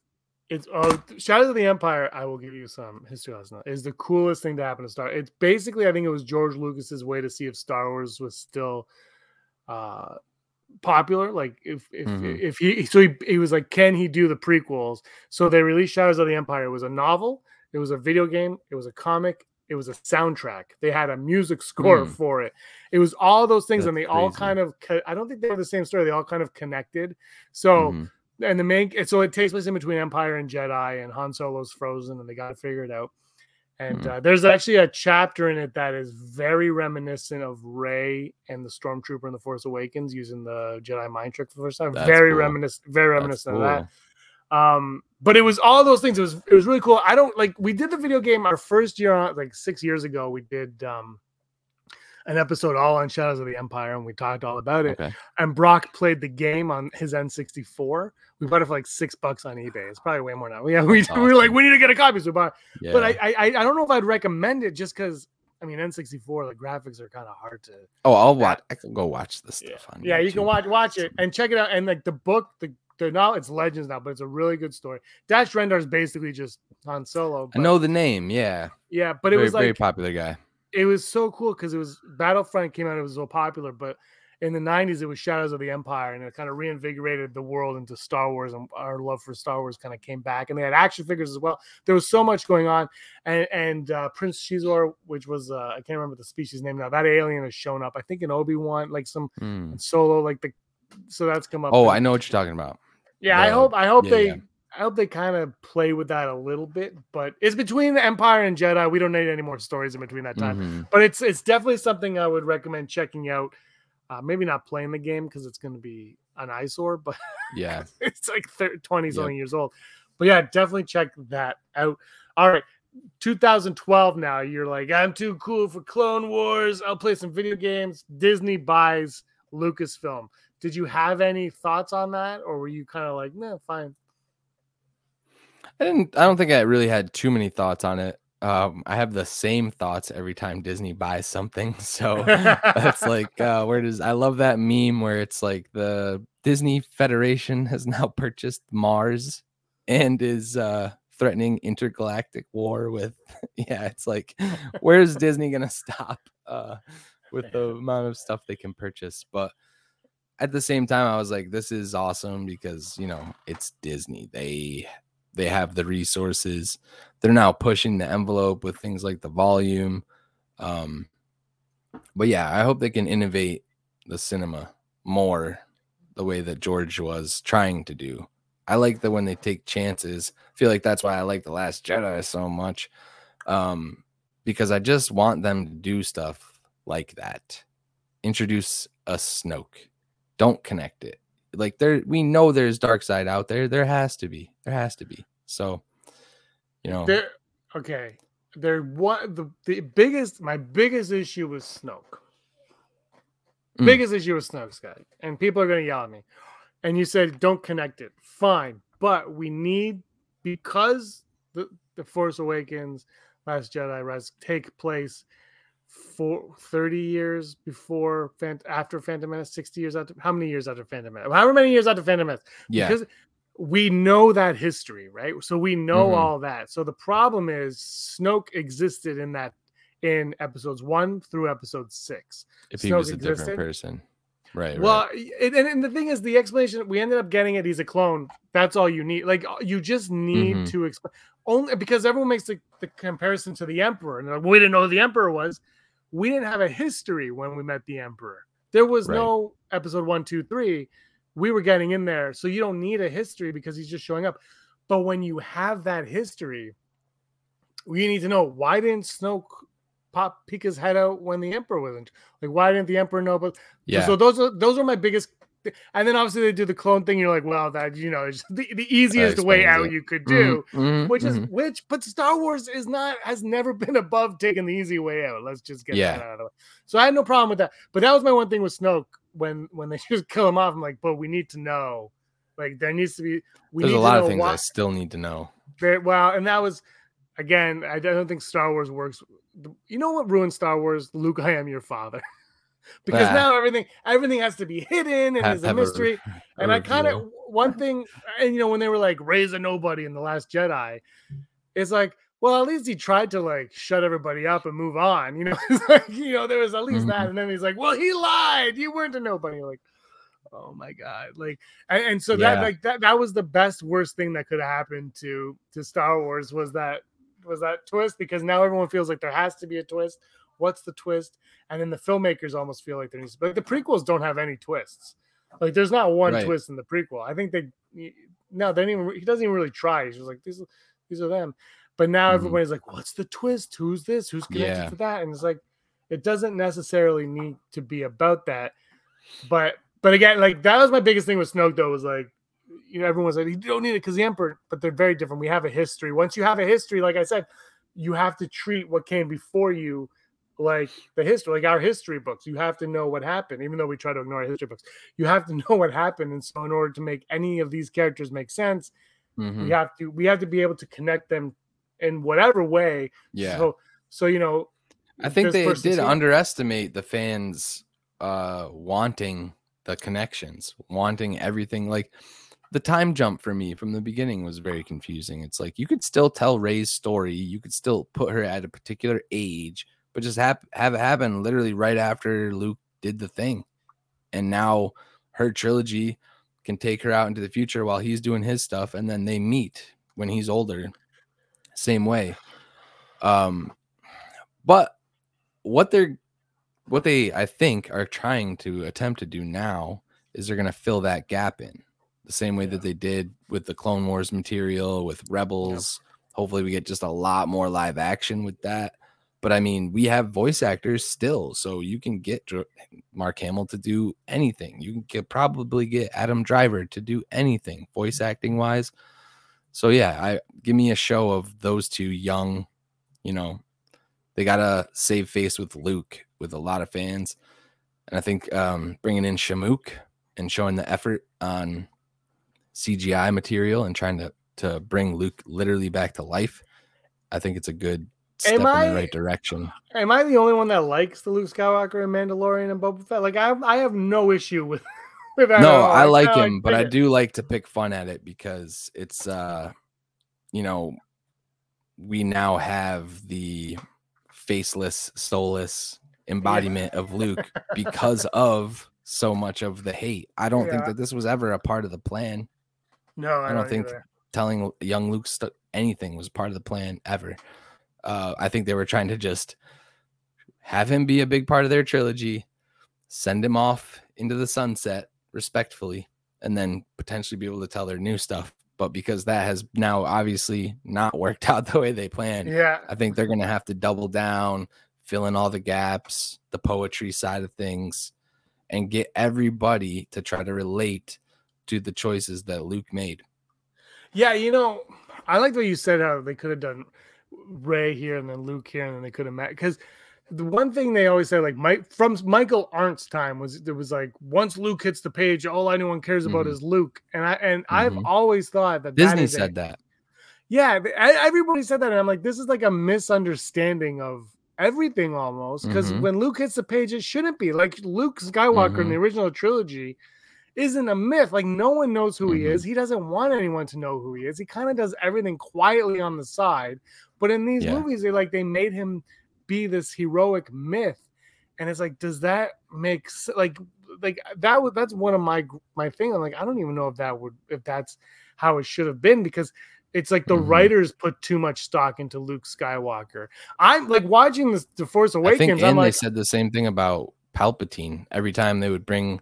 S2: It's oh Shadows of the Empire. I will give you some history lesson. Is the coolest thing to happen to Star. It's basically I think it was George Lucas's way to see if Star Wars was still uh popular. Like if if
S3: Mhm.
S2: if he so he, he was like, can he do the prequels? So they released Shadows of the Empire. It was a novel. It was a video game. It was a comic. It was a soundtrack. They had a music score
S3: Hmm.
S2: for it. It was all those things, and
S3: That's
S2: they all kind of. co- I don't think they were the same story. They all kind of connected. So
S3: mhm.
S2: and the main so it takes place in between Empire and Jedi, and Han Solo's frozen, and they got to figure it out. And
S3: Mhm.
S2: uh, there's actually a chapter in it that is very reminiscent of Rey and the Stormtrooper in the Force Awakens using the Jedi mind trick for the first time.
S3: That's
S2: very
S3: cool.
S2: reminiscent, very reminiscent of that. Um, but it was all those things. It was it was really cool. I don't like we did the video game our first year on like six years ago. We did um an episode all on Shadows of the Empire, and we talked all about it
S3: Okay.
S2: and Brock played the game on his N64. We bought it for like six bucks on eBay. It's probably way more now. Yeah, we,
S3: That's
S2: we were like, we need to get a copy. So we bought. it.
S3: Yeah.
S2: But I, I I don't know if I'd recommend it just because I mean N64 the graphics are kind of hard to.
S3: oh, I'll watch. I can go watch this
S2: Yeah,
S3: stuff on.
S2: yeah you can watch watch it and check it out. And like the book, the the now it's Legends now, but it's a really good story. Dash Rendar is basically just Han Solo.
S3: I know the name. Yeah,
S2: Yeah, but it was like
S3: very popular guy.
S2: it was so cool because it was Battlefront came out, it was so popular, but in the 90s it was Shadows of the Empire and it kind of reinvigorated the world into Star Wars and our love for Star Wars kind of came back and they had action figures as well. There was so much going on and and uh, Prince Xizor, which was uh, I can't remember the species name now. That alien has shown up. I think in Obi-Wan like some
S3: Hmm.
S2: solo like the so that's come up.
S3: Oh, I know what you're talking about.
S2: Yeah, I hope I hope
S3: yeah,
S2: they
S3: yeah.
S2: I hope they kind of play with that a little bit, but it's between the Empire and Jedi. We don't need any more stories in between that time
S3: Mhm.
S2: but it's it's definitely something I would recommend checking out. Uh, maybe not playing the game because it's going to be an eyesore, but
S3: Yeah.
S2: it's like 30, 20
S3: Yep.
S2: something years old. But yeah, definitely check that out. All right, 2012 now. You're like, I'm too cool for Clone Wars. I'll play some video games. Disney buys Lucasfilm. Did you have any thoughts on that, or were you kind of like, no, fine?
S3: I didn't. I don't think I really had too many thoughts on it. um, I have the same thoughts every time Disney buys something. So that's like, uh, where does I love that meme where it's like the Disney Federation has now purchased Mars and is uh, threatening intergalactic war with, yeah, it's like, where's Disney gonna stop uh, with the amount of stuff they can purchase? But at the same time, I was like, this is awesome because you know it's Disney. They they have the resources. They're now pushing the envelope with things like the volume. Um, but yeah, I hope they can innovate the cinema more the way that George was trying to do. I like that when they take chances. I feel like that's why I like The Last Jedi so much. Um, because I just want them to do stuff like that. Introduce a Snoke. Don't connect it. Like there we know there's dark side out there. There has to be. There has to be. So you know.
S2: There okay. There what the, the biggest my biggest issue was snoke. Mm. biggest issue with snoke Scott, and people are going to yell at me. And you said don't connect it. Fine. But we need because the the force awakens last jedi rise take place for 30 years before after Phantom Menace, 60 years after how many years after Phantom Menace? However many years after Phantom Menace.
S3: Yeah.
S2: Because we know that history, right? So we know mm-hmm. all that. So the problem is Snoke existed in that in episodes one through episode six.
S3: If he was a existed. different person. Right.
S2: Well, right. And, and the thing is, the explanation we ended up getting it. He's a clone. That's all you need. Like you just need mm-hmm. to explain only because everyone makes the, the comparison to the Emperor, and like, we didn't know who the Emperor was we didn't have a history when we met the Emperor. There was right. no episode one, two, three. We were getting in there. So you don't need a history because he's just showing up. But when you have that history, we need to know why didn't Snoke pop peek his head out when the Emperor wasn't? Like, why didn't the Emperor know? But yeah. So those are those are my biggest and then obviously they do the clone thing. You're like, well, that you know, it's the, the easiest way out it. you could do, mm-hmm, mm-hmm, which is mm-hmm. which. But Star Wars is not has never been above taking the easy way out. Let's just get yeah. that out of the way. So I had no problem with that. But that was my one thing with Snoke when when they just kill him off. I'm like, but we need to know. Like there needs to be.
S3: We There's a lot of things why. I still need to know.
S2: Very well, and that was again. I don't think Star Wars works. You know what ruined Star Wars? Luke, I am your father. Because ah. now everything everything has to be hidden and is a mystery. A, a and I kind of one thing, and you know, when they were like Rey's a nobody in the Last Jedi, it's like, well, at least he tried to like shut everybody up and move on. You know, it's like you know there was at least mm-hmm. that, and then he's like, well, he lied. You weren't a nobody. You're like, oh my god, like, and, and so yeah. that like that that was the best worst thing that could have happened to to Star Wars was that was that twist because now everyone feels like there has to be a twist What's the twist? And then the filmmakers almost feel like there needs, to but the prequels don't have any twists. Like there's not one right. twist in the prequel. I think they no, they don't even. He doesn't even really try. He's just like these. These are them. But now mm-hmm. everybody's like, "What's the twist? Who's this? Who's connected yeah. to that?" And it's like, it doesn't necessarily need to be about that. But but again, like that was my biggest thing with Snoke though was like, you know, everyone's like, you don't need it because the Emperor. But they're very different. We have a history. Once you have a history, like I said, you have to treat what came before you like the history, like our history books. You have to know what happened, even though we try to ignore history books. You have to know what happened, and so in order to make any of these characters make sense, mm-hmm. we have to we have to be able to connect them in whatever way.
S3: Yeah.
S2: So so you know,
S3: I think they did underestimate the fans uh wanting the connections, wanting everything like the time jump for me from the beginning was very confusing. It's like you could still tell Rey's story, you could still put her at a particular age, but just have have it happen literally right after Luke did the thing, and now her trilogy can take her out into the future while he's doing his stuff, and then they meet when he's older, same way. Um, but what they're what they I think are trying to attempt to do now is they're going to fill that gap in the same way yeah. that they did with the Clone Wars material with Rebels. Hopefully, we get just a lot more live action with that. But I mean, we have voice actors still, so you can get Mark Hamill to do anything. You can get, probably get Adam Driver to do anything voice acting wise. So yeah, I give me a show of those two young, you know, they got to save face with Luke with a lot of fans. And I think um, bringing in Shamook and showing the effort on CGI material and trying to to bring Luke literally back to life, I think it's a good step in
S2: I-
S3: the right direction.
S2: Am I the only one that likes the Luke Skywalker and Mandalorian and Boba Fett? Like I, I have no issue with. with that
S3: No. I like him, but I do like to pick fun at it because it's uh you know, we now have the faceless, soulless embodiment of Luke because of so much of the hate. I don't think that this was ever a part of the plan.
S2: No, I,
S3: I don't think
S2: either.
S3: telling young Luke st- anything was part of the plan ever. Uh, I think they were trying to just have him be a big part of their trilogy, send him off into the sunset respectfully, and then potentially be able to tell their new stuff. But because that has now obviously not worked out the way they planned,
S2: Yeah,
S3: I think they're going to have to double down, fill in all the gaps, the poetry side of things, and get everybody to try to relate to the choices that Luke made.
S2: yeah. You know, I like what you said. How they could have done Rey here and then Luke here, and then they could have met because. The one thing they always say, like Mike from Michael Arndt's time, was there was like once Luke hits the page, all anyone cares about
S3: Mhm.
S2: is Luke, and I and I've
S3: Mhm.
S2: always thought that that
S3: Disney
S2: is a-
S3: said that.
S2: Yeah, everybody said that, and I'm like, this is like a misunderstanding of everything almost. Because
S3: Mhm.
S2: when Luke hits the page, it shouldn't be like Luke Skywalker in the original trilogy isn't a myth. Like no one knows who he is. He doesn't want anyone to know who he is. He kind of does everything quietly on the side. But in these
S3: Yeah.
S2: movies, they like they made him be this heroic myth, and it's like, does that make like like that? would that's one of my my thing. I'm like, I don't even know if that would if that's how it should have been because it's like the
S3: Mhm.
S2: writers put too much stock into Luke Skywalker. I'm like watching this The Force
S3: I
S2: Awakens.
S3: think,
S2: I'm
S3: and they said the same thing about Palpatine. Every time they would bring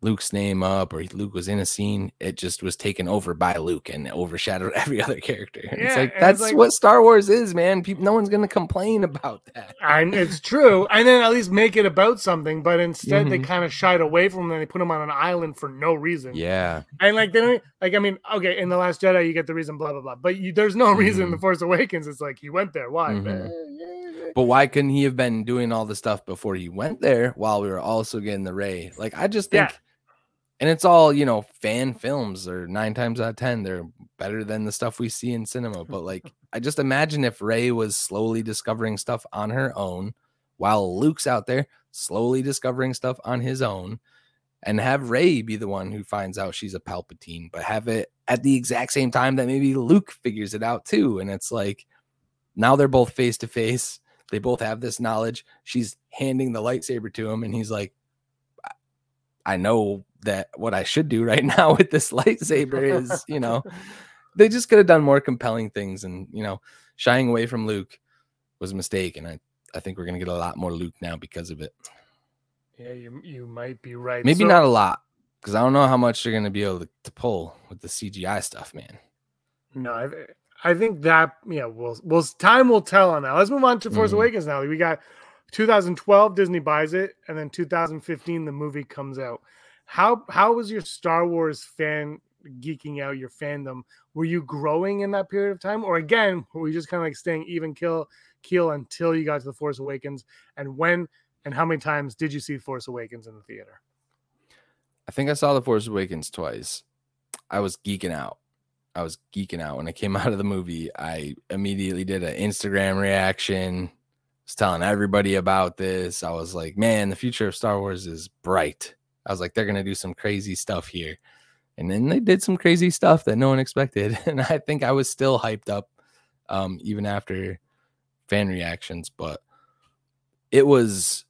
S3: Luke's name up or Luke was in a scene, it just was taken over by Luke and overshadowed every other character. And it's like
S2: and it's
S3: that's
S2: like-
S3: what Star Wars is, man. People, no one's gonna complain about that.
S2: and it's true. And then at least make it about something. But instead, they
S3: Mhm.
S2: kind of shied away from them. and they put him on an island for no reason.
S3: Yeah,
S2: And like they don't like. I mean, okay, in the Last Jedi, you get the reason, blah blah blah. But you, there's no reason in the
S3: Mhm.
S2: Force Awakens. It's like he went there. Why?
S3: Mhm.
S2: Eh,
S3: but why couldn't he have been doing all the stuff before he went there while we were also getting the Rey? Like I just
S2: Yeah.
S3: And it's all you know, fan films or nine times out of ten, they're better than the stuff we see in cinema. But like, I just imagine if Rey was slowly discovering stuff on her own, while Luke's out there slowly discovering stuff on his own, and have Rey be the one who finds out she's a Palpatine, but have it at the exact same time that maybe Luke figures it out too, and it's like now they're both face to face. They both have this knowledge. She's handing the lightsaber to him, and he's like, "I- I know that what I should do right now with this lightsaber is, you know, they just could have done more compelling things. And, you know, shying away from Luke was a mistake. And I, I think we're going to get a lot more Luke now because of it.
S2: Yeah, you you might be right.
S3: Maybe
S2: So-
S3: not a lot because I don't know how much they're going to be able to, to pull with the CGI stuff, man.
S2: No, I, I think that yeah, well, well, time will tell on that. Let's move on to Force
S3: Mhm.
S2: Awakens now. We got 2012 Disney buys it, and then 2015 the movie comes out. How how was your Star Wars fan geeking out? Your fandom were you growing in that period of time, or again were you just kind of like staying even kill keel until you got to the Force Awakens? And when and how many times did you see Force Awakens in the theater?
S3: I think I saw The Force Awakens twice. I was geeking out. I was geeking out when I came out of the movie. I immediately did an Instagram reaction, I was telling everybody about this. I was like, man, the future of Star Wars is bright. I was like, they're gonna do some crazy stuff here. And then they did some crazy stuff that no one expected. And I think I was still hyped up um, even after fan reactions, but it was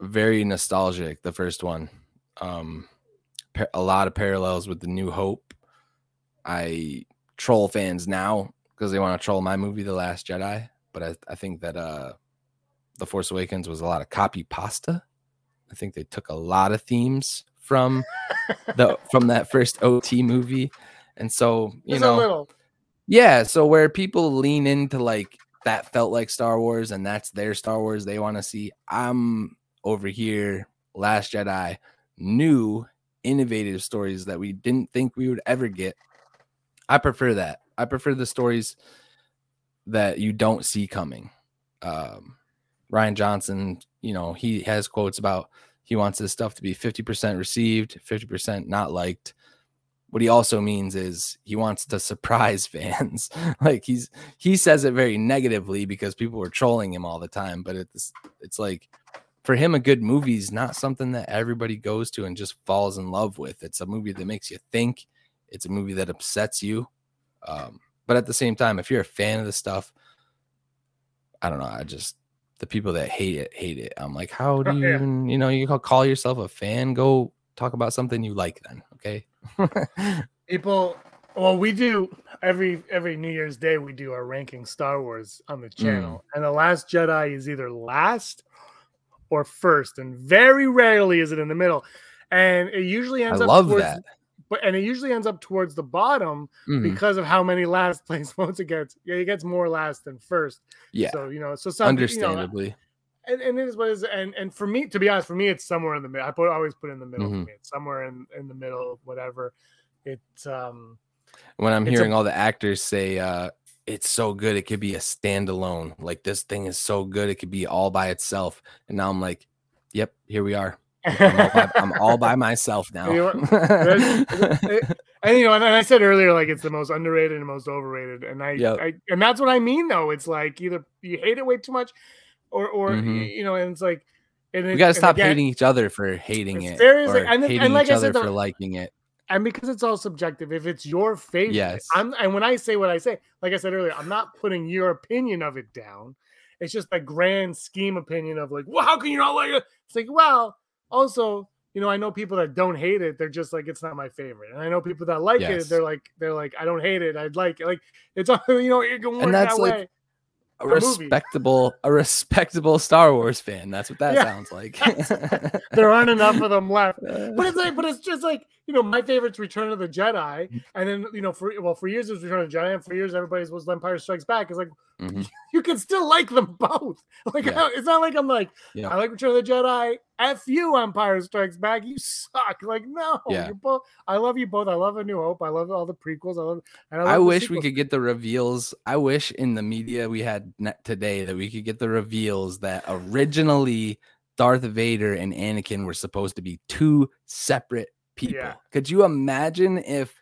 S3: very nostalgic, the first one. Um, a lot of parallels with the New Hope. I troll fans now because they want to troll my movie, The Last Jedi. But I, I think that uh, The Force Awakens was a lot of copy pasta. I think they took a lot of themes from the from that first OT movie, and so you
S2: Just
S3: know,
S2: a little.
S3: yeah. So where people lean into like that felt like Star Wars, and that's their Star Wars they want to see. I'm over here, Last Jedi, new innovative stories that we didn't think we would ever get. I prefer that. I prefer the stories that you don't see coming. Um, Rian Johnson, you know, he has quotes about he wants his stuff to be 50% received, 50% not liked. what he also means is he wants to surprise fans. like he's he says it very negatively because people were trolling him all the time, but it's it's like for him a good movie is not something that everybody goes to and just falls in love with. It's a movie that makes you think. It's a movie that upsets you. Um, but at the same time, if you're a fan of the stuff, I don't know. I just the people that hate it hate it. I'm like, how do you yeah. even, you know, you call yourself a fan? Go talk about something you like then, okay?
S2: people well, we do every every New Year's Day we do our ranking Star Wars on the channel. Mm. And the last Jedi is either last or first, and very rarely is it in the middle. And it usually ends
S3: I
S2: up
S3: love
S2: towards,
S3: that.
S2: And it usually ends up towards the bottom mm. because of how many last place votes it gets. Yeah, it gets more last than first.
S3: Yeah.
S2: So you know, so some
S3: understandably.
S2: You know, and, and it is what it is and and for me to be honest for me it's somewhere in the middle i put always put in the middle mm-hmm. it's somewhere in in the middle whatever it's um
S3: when i'm hearing a, all the actors say uh it's so good it could be a standalone like this thing is so good it could be all by itself and now i'm like yep here we are I'm all by, I'm all by myself now. You know,
S2: and you know, and I said earlier, like it's the most underrated and most overrated, and I, yep. I, and that's what I mean. Though it's like either you hate it way too much, or, or mm-hmm. you know, and it's like, and
S3: we got to stop again, hating each other for hating it, or and, hating and like each I said, other for liking it.
S2: And because it's all subjective, if it's your favorite,
S3: yes.
S2: I'm, and when I say what I say, like I said earlier, I'm not putting your opinion of it down. It's just a grand scheme opinion of like, well, how can you not like it? It's like, well, also, you know, I know people that don't hate it. They're just like, it's not my favorite. And I know people that like yes. it. They're like, they're like, I don't hate it. I'd like it. Like it's, you know, it can work and that's that like, way.
S3: A, a respectable, movie. a respectable Star Wars fan. That's what that yeah. sounds like.
S2: there aren't enough of them left. But it's like, but it's just like, you know, my favorite's Return of the Jedi, mm. and then you know, for well, for years it was Return of the Jedi, and for years everybody's was Empire Strikes Back. It's like mm-hmm. you can still like them both. Like yeah. it's not like I'm like yeah. I like Return of the Jedi. F you, Empire Strikes Back. You suck. Like no, yeah. you're both. I love you both. I love A New Hope. I love all the prequels. I love.
S3: I, love I wish sequels. we could get the reveals. I wish in the media we had today that we could get the reveals that originally Darth Vader and Anakin were supposed to be two separate people. Yeah. Could you imagine if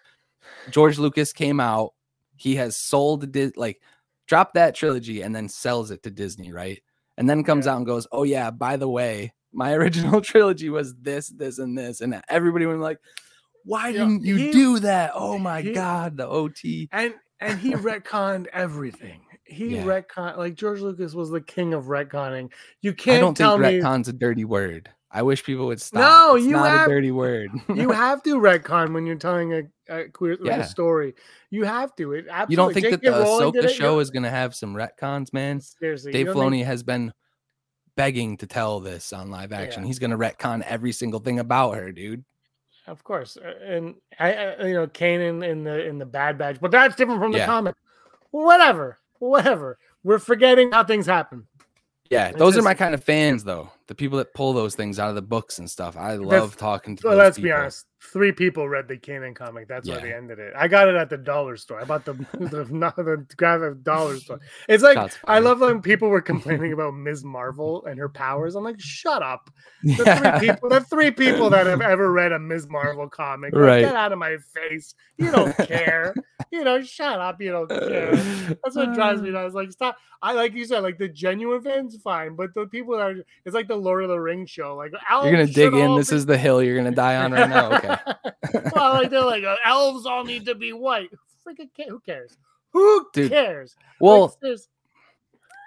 S3: George Lucas came out, he has sold like drop that trilogy and then sells it to Disney, right? And then comes yeah. out and goes, "Oh yeah, by the way, my original trilogy was this, this, and this," and everybody was like, "Why didn't you he, do that? Oh my he, god, the OT!"
S2: And and he retconned everything. He yeah. retcon like George Lucas was the king of retconning. You can't I don't tell
S3: think retcon's a dirty word. I wish people would stop.
S2: No,
S3: it's
S2: you have,
S3: a dirty word.
S2: you have to retcon when you're telling a, a queer yeah. story. You have to. It absolutely.
S3: You don't think Jake that the Ahsoka show is going to have some retcons, man?
S2: Seriously,
S3: Dave Filoni think... has been begging to tell this on live action. Yeah. He's going to retcon every single thing about her, dude.
S2: Of course, uh, and I, I you know, Kanan in the in the Bad Batch, but that's different from the yeah. comic. Whatever, whatever. We're forgetting how things happen.
S3: Yeah, it's those just, are my kind of fans, though. The people that pull those things out of the books and stuff. I love talking to. Well,
S2: let's
S3: people.
S2: be honest. Three people read the Kanan comic. That's yeah. why they ended it. I got it at the dollar store. I bought the the, not the graphic dollar store. It's like I love when people were complaining about Ms. Marvel and her powers. I'm like, shut up. The yeah. three people, the three people that have ever read a Ms. Marvel comic, like,
S3: right?
S2: Get out of my face. You don't care. you know, shut up. You don't care. That's what drives me nuts. Like, stop. I like you said, like the genuine fans, fine, but the people that are, it's like the Lord of the Rings show. Like,
S3: you're gonna dig in. This be... is the hill you're gonna die on right now. Okay.
S2: well, like they're like uh, elves all need to be white. Freaking who cares? Who Dude, cares?
S3: Well, like,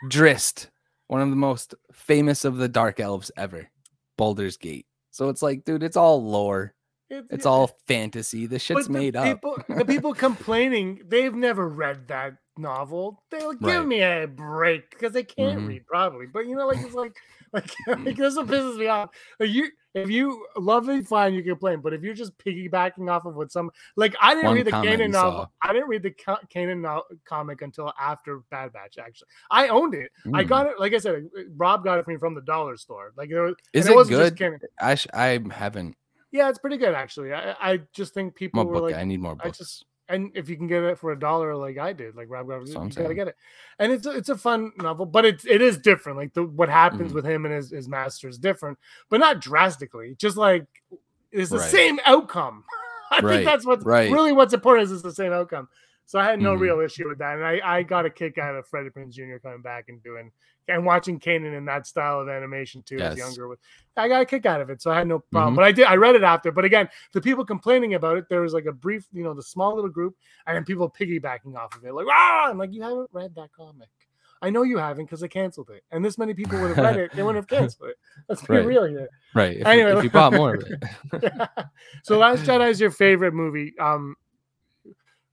S3: Drizzt, one of the most famous of the dark elves ever, Baldur's Gate. So it's like, dude, it's all lore. It's, all fantasy. The shit's made
S2: people,
S3: up.
S2: the people complaining, they've never read that novel. They'll give right. me a break because they can't mm-hmm. read, probably. But you know, like it's like, like, like this what pisses me off. Like you, if you love it, fine, you can complain. But if you're just piggybacking off of what some like, I didn't One read the Kanan novel. I didn't read the Kanan no- comic until after Bad Batch. Actually, I owned it. Mm. I got it. Like I said, Rob got it for me from the dollar store. Like, it was,
S3: is it, it good? I sh- I haven't.
S2: Yeah, it's pretty good actually. I, I just think people
S3: more
S2: were
S3: book.
S2: like,
S3: I need more books. I just
S2: and if you can get it for a dollar like I did, like Rob Rob, you gotta get it. And it's a, it's a fun novel, but it's it is different. Like the what happens mm-hmm. with him and his, his master is different, but not drastically. Just like it's the right. same outcome. I
S3: Right,
S2: think that's what's
S3: right.
S2: really what's important is it's the same outcome. So I had no
S3: Mhm.
S2: real issue with that, and I, I got a kick out of Freddie Prinze Jr. coming back and doing and watching Kanan in that style of animation too as younger. With I got a kick out of it, so I had no problem.
S3: Mhm.
S2: But I did I read it after. But again, the people complaining about it, there was like a brief, you know, the small little group, and then people piggybacking off of it, like ah, I'm like you haven't read that comic. I know you haven't because they canceled it, and this many people would have read it, they wouldn't have canceled it. Let's be
S3: Right.
S2: real here.
S3: Right. If,
S2: Anyway,
S3: if you bought more of it.
S2: so Last Jedi is your favorite movie, um,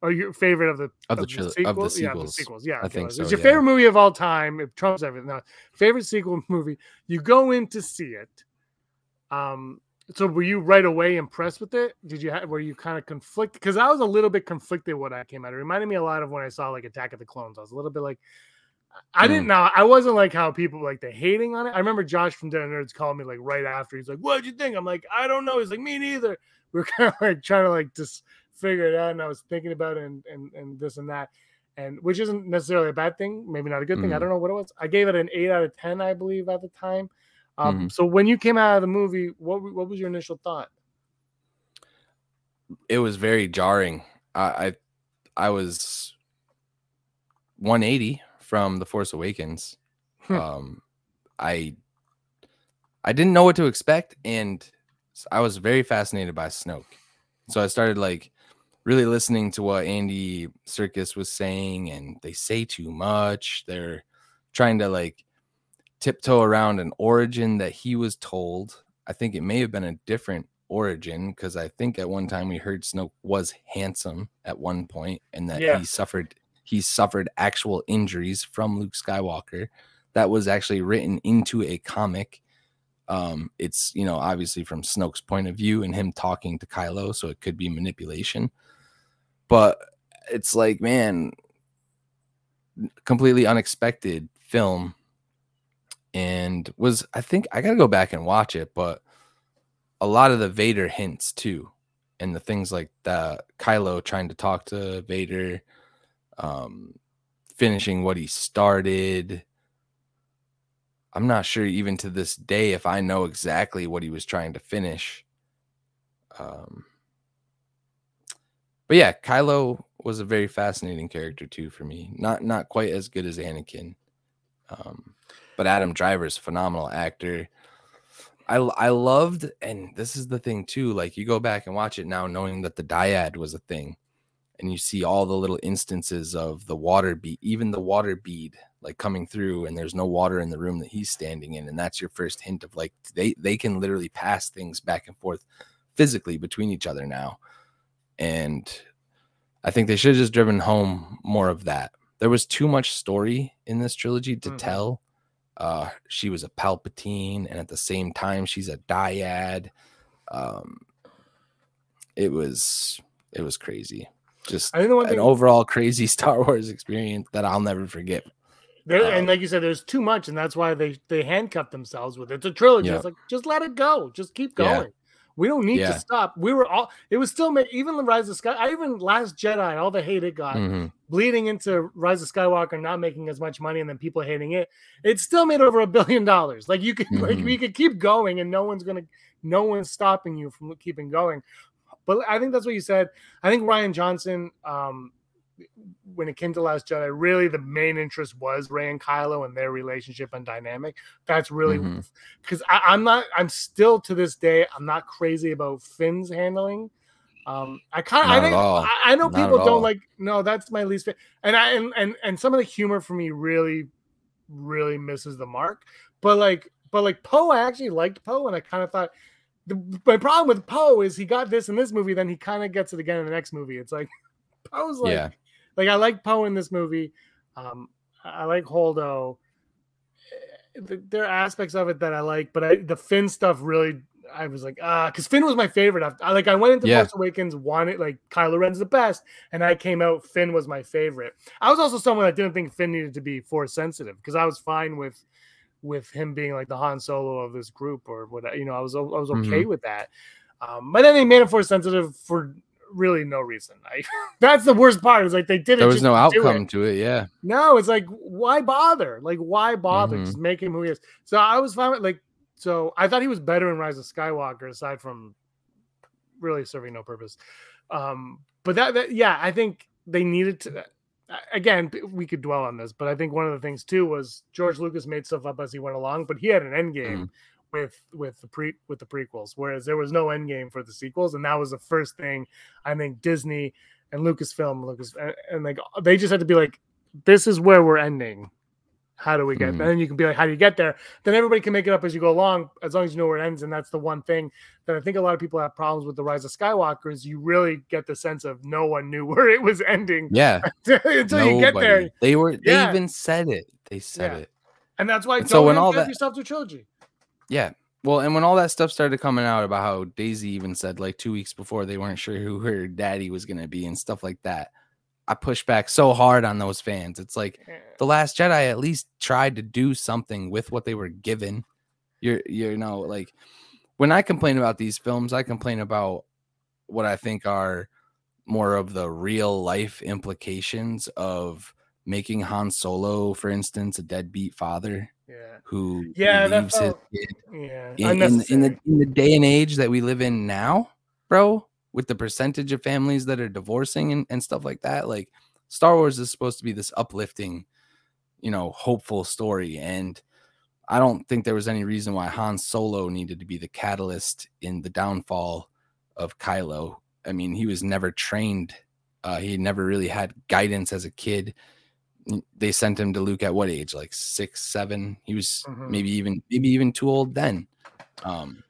S2: or your favorite of the
S3: Of the trilo- of the
S2: sequels? Yeah, of the
S3: sequels.
S2: Yeah,
S3: I think
S2: It's
S3: so,
S2: your
S3: yeah.
S2: favorite movie of all time. It trumps everything. No, favorite sequel movie. You go in to see it. Um, so were you right away impressed with it? Did you have were you kind of conflicted? Because I was a little bit conflicted when I came out. It reminded me a lot of when I saw like Attack of the Clones. I was a little bit like I didn't
S3: Mm.
S2: know. I wasn't like how people like the hating on it. I remember Josh from Dead Nerds called me like right after. He's like, "What'd you think?" I'm like, "I don't know." He's like, "Me neither." We are kind of like trying to like just figure it out, and I was thinking about it and and, and this and that, and which isn't necessarily a bad thing. Maybe not a good thing. I
S3: Mhm.
S2: don't know what it was. I gave it an eight out of ten, I believe, at the time. Um,
S3: Mhm.
S2: So when you came out of the movie, what what was your initial thought?
S3: it was very jarring. I, I I was 180 from The Force Awakens.
S2: Hmm.
S3: um, I I didn't know what to expect, and I was very fascinated by Snoke. So I started like really listening to what Andy Serkis was saying, and they say too much. They're trying to like tiptoe around an origin that he was told. I think it may have been a different origin because I think at one time we heard Snoke was handsome at one point and that
S2: Yeah.
S3: he suffered he suffered actual injuries from Luke Skywalker that was actually written into a comic. Um, it's you know obviously from Snoke's point of view and him talking to Kylo, so it could be manipulation. But it's like, man, completely unexpected film and was I think I gotta go back and watch it, but a lot of the Vader hints too, and the things like the Kylo trying to talk to Vader, um, finishing what he started. I'm not sure even to this day if I know exactly what he was trying to finish. Um, but yeah, Kylo was a very fascinating character too for me. Not not quite as good as Anakin, um, but Adam Driver's a phenomenal actor. I I loved, and this is the thing too. Like you go back and watch it now, knowing that the dyad was a thing, and you see all the little instances of the water bead, even the water bead, like coming through, and there's no water in the room that he's standing in, and that's your first hint of like they they can literally pass things back and forth physically between each other now, and I think they should have just driven home more of that. There was too much story in this trilogy to
S2: Mhm.
S3: tell. Uh, she was a Palpatine, and at the same time, she's a dyad. Um, it was it was crazy. Just
S2: I think the one
S3: an
S2: thing
S3: overall crazy Star Wars experience that I'll never forget.
S2: There,
S3: Um,
S2: and like you said, there's too much, and that's why they they handcuff themselves with it. It's a trilogy.
S3: Yeah.
S2: It's like just let it go, just keep going. We don't need
S3: Yeah.
S2: to stop. We were all. It was still made, even the Rise of Sky. I even Last Jedi, all the hate it got,
S3: Mhm.
S2: bleeding into Rise of Skywalker not making as much money, and then people hating it. It still made over a billion dollars. Like you could like
S3: Mhm.
S2: we could keep going, and no one's gonna, no one's stopping you from keeping going. But I think that's what you said. I think Rian Johnson, um, when it came to Last Jedi, really the main interest was Rey and Kylo and their relationship and dynamic. That's really
S3: Mhm.
S2: because I'm not. I'm still to this day. I'm not crazy about Finn's handling. Um, I kind of. I think. I, I know
S3: Not
S2: people don't
S3: all.
S2: like. No, that's my least favorite. And I and, and and some of the humor for me really, really misses the mark. But like, but like Poe, I actually liked Poe, and I kind of thought. The, my problem with Poe is he got this in this movie, then he kind of gets it again in the next movie. It's like Poe's like,
S3: yeah,
S2: like I like Poe in this movie. Um, I like Holdo. Eh, There are aspects of it that I like, but I, the Finn stuff really, I was like, ah, because Finn was my favorite. I, I- like I went into
S3: Yeah.
S2: Force Awakens, wanted like Kylo Ren's the best, and I came out Finn was my favorite. I was also someone that didn't think Finn needed to be Force sensitive because I was fine with with him being like the Han Solo of this group or what you know. I was I was
S3: Mm-hmm.
S2: okay with that. Um, but then they made him Force sensitive for really no reason. I, that's the worst part. Is like they did it.
S3: there was no
S2: do it.
S3: outcome to it. Yeah,
S2: No, it's like why bother? Like why bother?
S3: Mhm.
S2: Just make him who he is. So I was fine with like so I thought he was better in Rise of Skywalker aside from really serving no purpose. Um, but that, that yeah, I think they needed to. Again, we could dwell on this, but I think one of the things too was George Lucas made stuff up as he went along, but he had an end game. Mm with with the pre with the prequels, whereas there was no end game for the sequels, and that was the first thing I think Disney and Lucasfilm, Lucas, and, and like they just had to be like, this is where we're ending. How do we get? Mm-hmm. And then you can be like, how do you get there? Then everybody can make it up as you go along, as long as you know where it ends. And that's the one thing that I think a lot of people have problems with the Rise of Skywalker is you really get the sense of no one knew where it was ending.
S3: Yeah,
S2: until Nobody. you get there.
S3: They were. They yeah. even said it. They said yeah. it.
S2: And that's why. And so when all that yourself to trilogy.
S3: Yeah. Well, and when all that stuff started coming out about how Daisy even said like two weeks before they weren't sure who her daddy was going to be and stuff like that, I pushed back so hard on those fans. It's like the Last Jedi at least tried to do something with what they were given. You're, you know, like when I complain about these films, I complain about what I think are more of the real life implications of making Han Solo, for instance, a deadbeat father
S2: yeah.
S3: who
S2: yeah, leaves his kid.
S3: Yeah, in, in, in, the in the day and age that we live in now, bro, with the percentage of families that are divorcing and, and stuff like that, like Star Wars is supposed to be this uplifting, you know, hopeful story. And I don't think there was any reason why Han Solo needed to be the catalyst in the downfall of Kylo. I mean, he was never trained. Uh, he never really had guidance as a kid they sent him to Luke at what age? Like six, seven. He was mm-hmm. maybe even maybe even too old then. Um,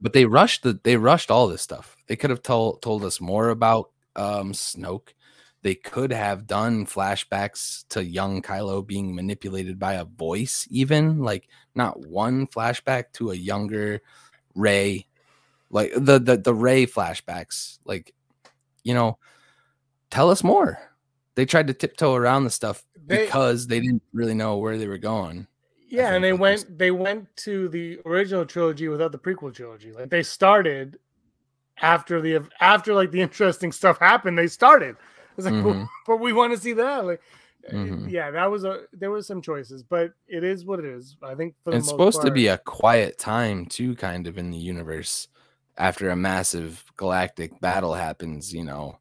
S3: but they rushed the they rushed all this stuff. They could have told told us more about um Snoke. They could have done flashbacks to young Kylo being manipulated by a voice, even like not one flashback to a younger Rey, like the the the Rey flashbacks. Like, you know, tell us more they tried to tiptoe around the stuff they, because they didn't really know where they were going.
S2: Yeah, and they went was... they went to the original trilogy without the prequel trilogy. Like they started after the after like the interesting stuff happened. They started. It's like, mm-hmm. but, but, we want to see that. Like, eh, mm-hmm. yeah, that was a there was some choices, but it is what it is. I think
S3: it's supposed part, to be a quiet time too, kind of in the universe after a massive galactic battle happens. You know,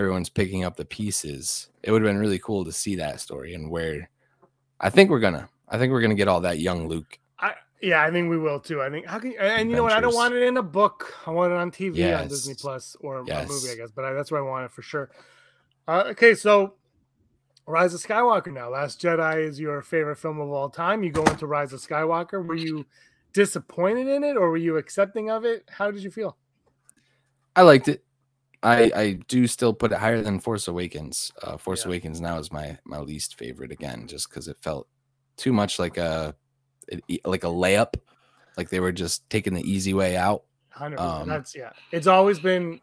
S3: everyone's picking up the pieces. It would have been really cool to see that story and where I think we're gonna. I think we're gonna get all that young Luke.
S2: I yeah, I think we will too. I think how can and you know what? I don't want it in a book. I want it on TV yes. on Disney Plus or yes. a movie, I guess. But I, that's where I want it for sure. Uh, okay, so Rise of Skywalker now. Last Jedi is your favorite film of all time. You go into Rise of Skywalker. Were you disappointed in it or were you accepting of it? How did you feel?
S3: I liked it. I I do still put it higher than Force Awakens. Uh, Force yeah. Awakens now is my my least favorite again, just because it felt too much like a like a layup, like they were just taking the easy way out.
S2: Um, That's yeah. It's always been.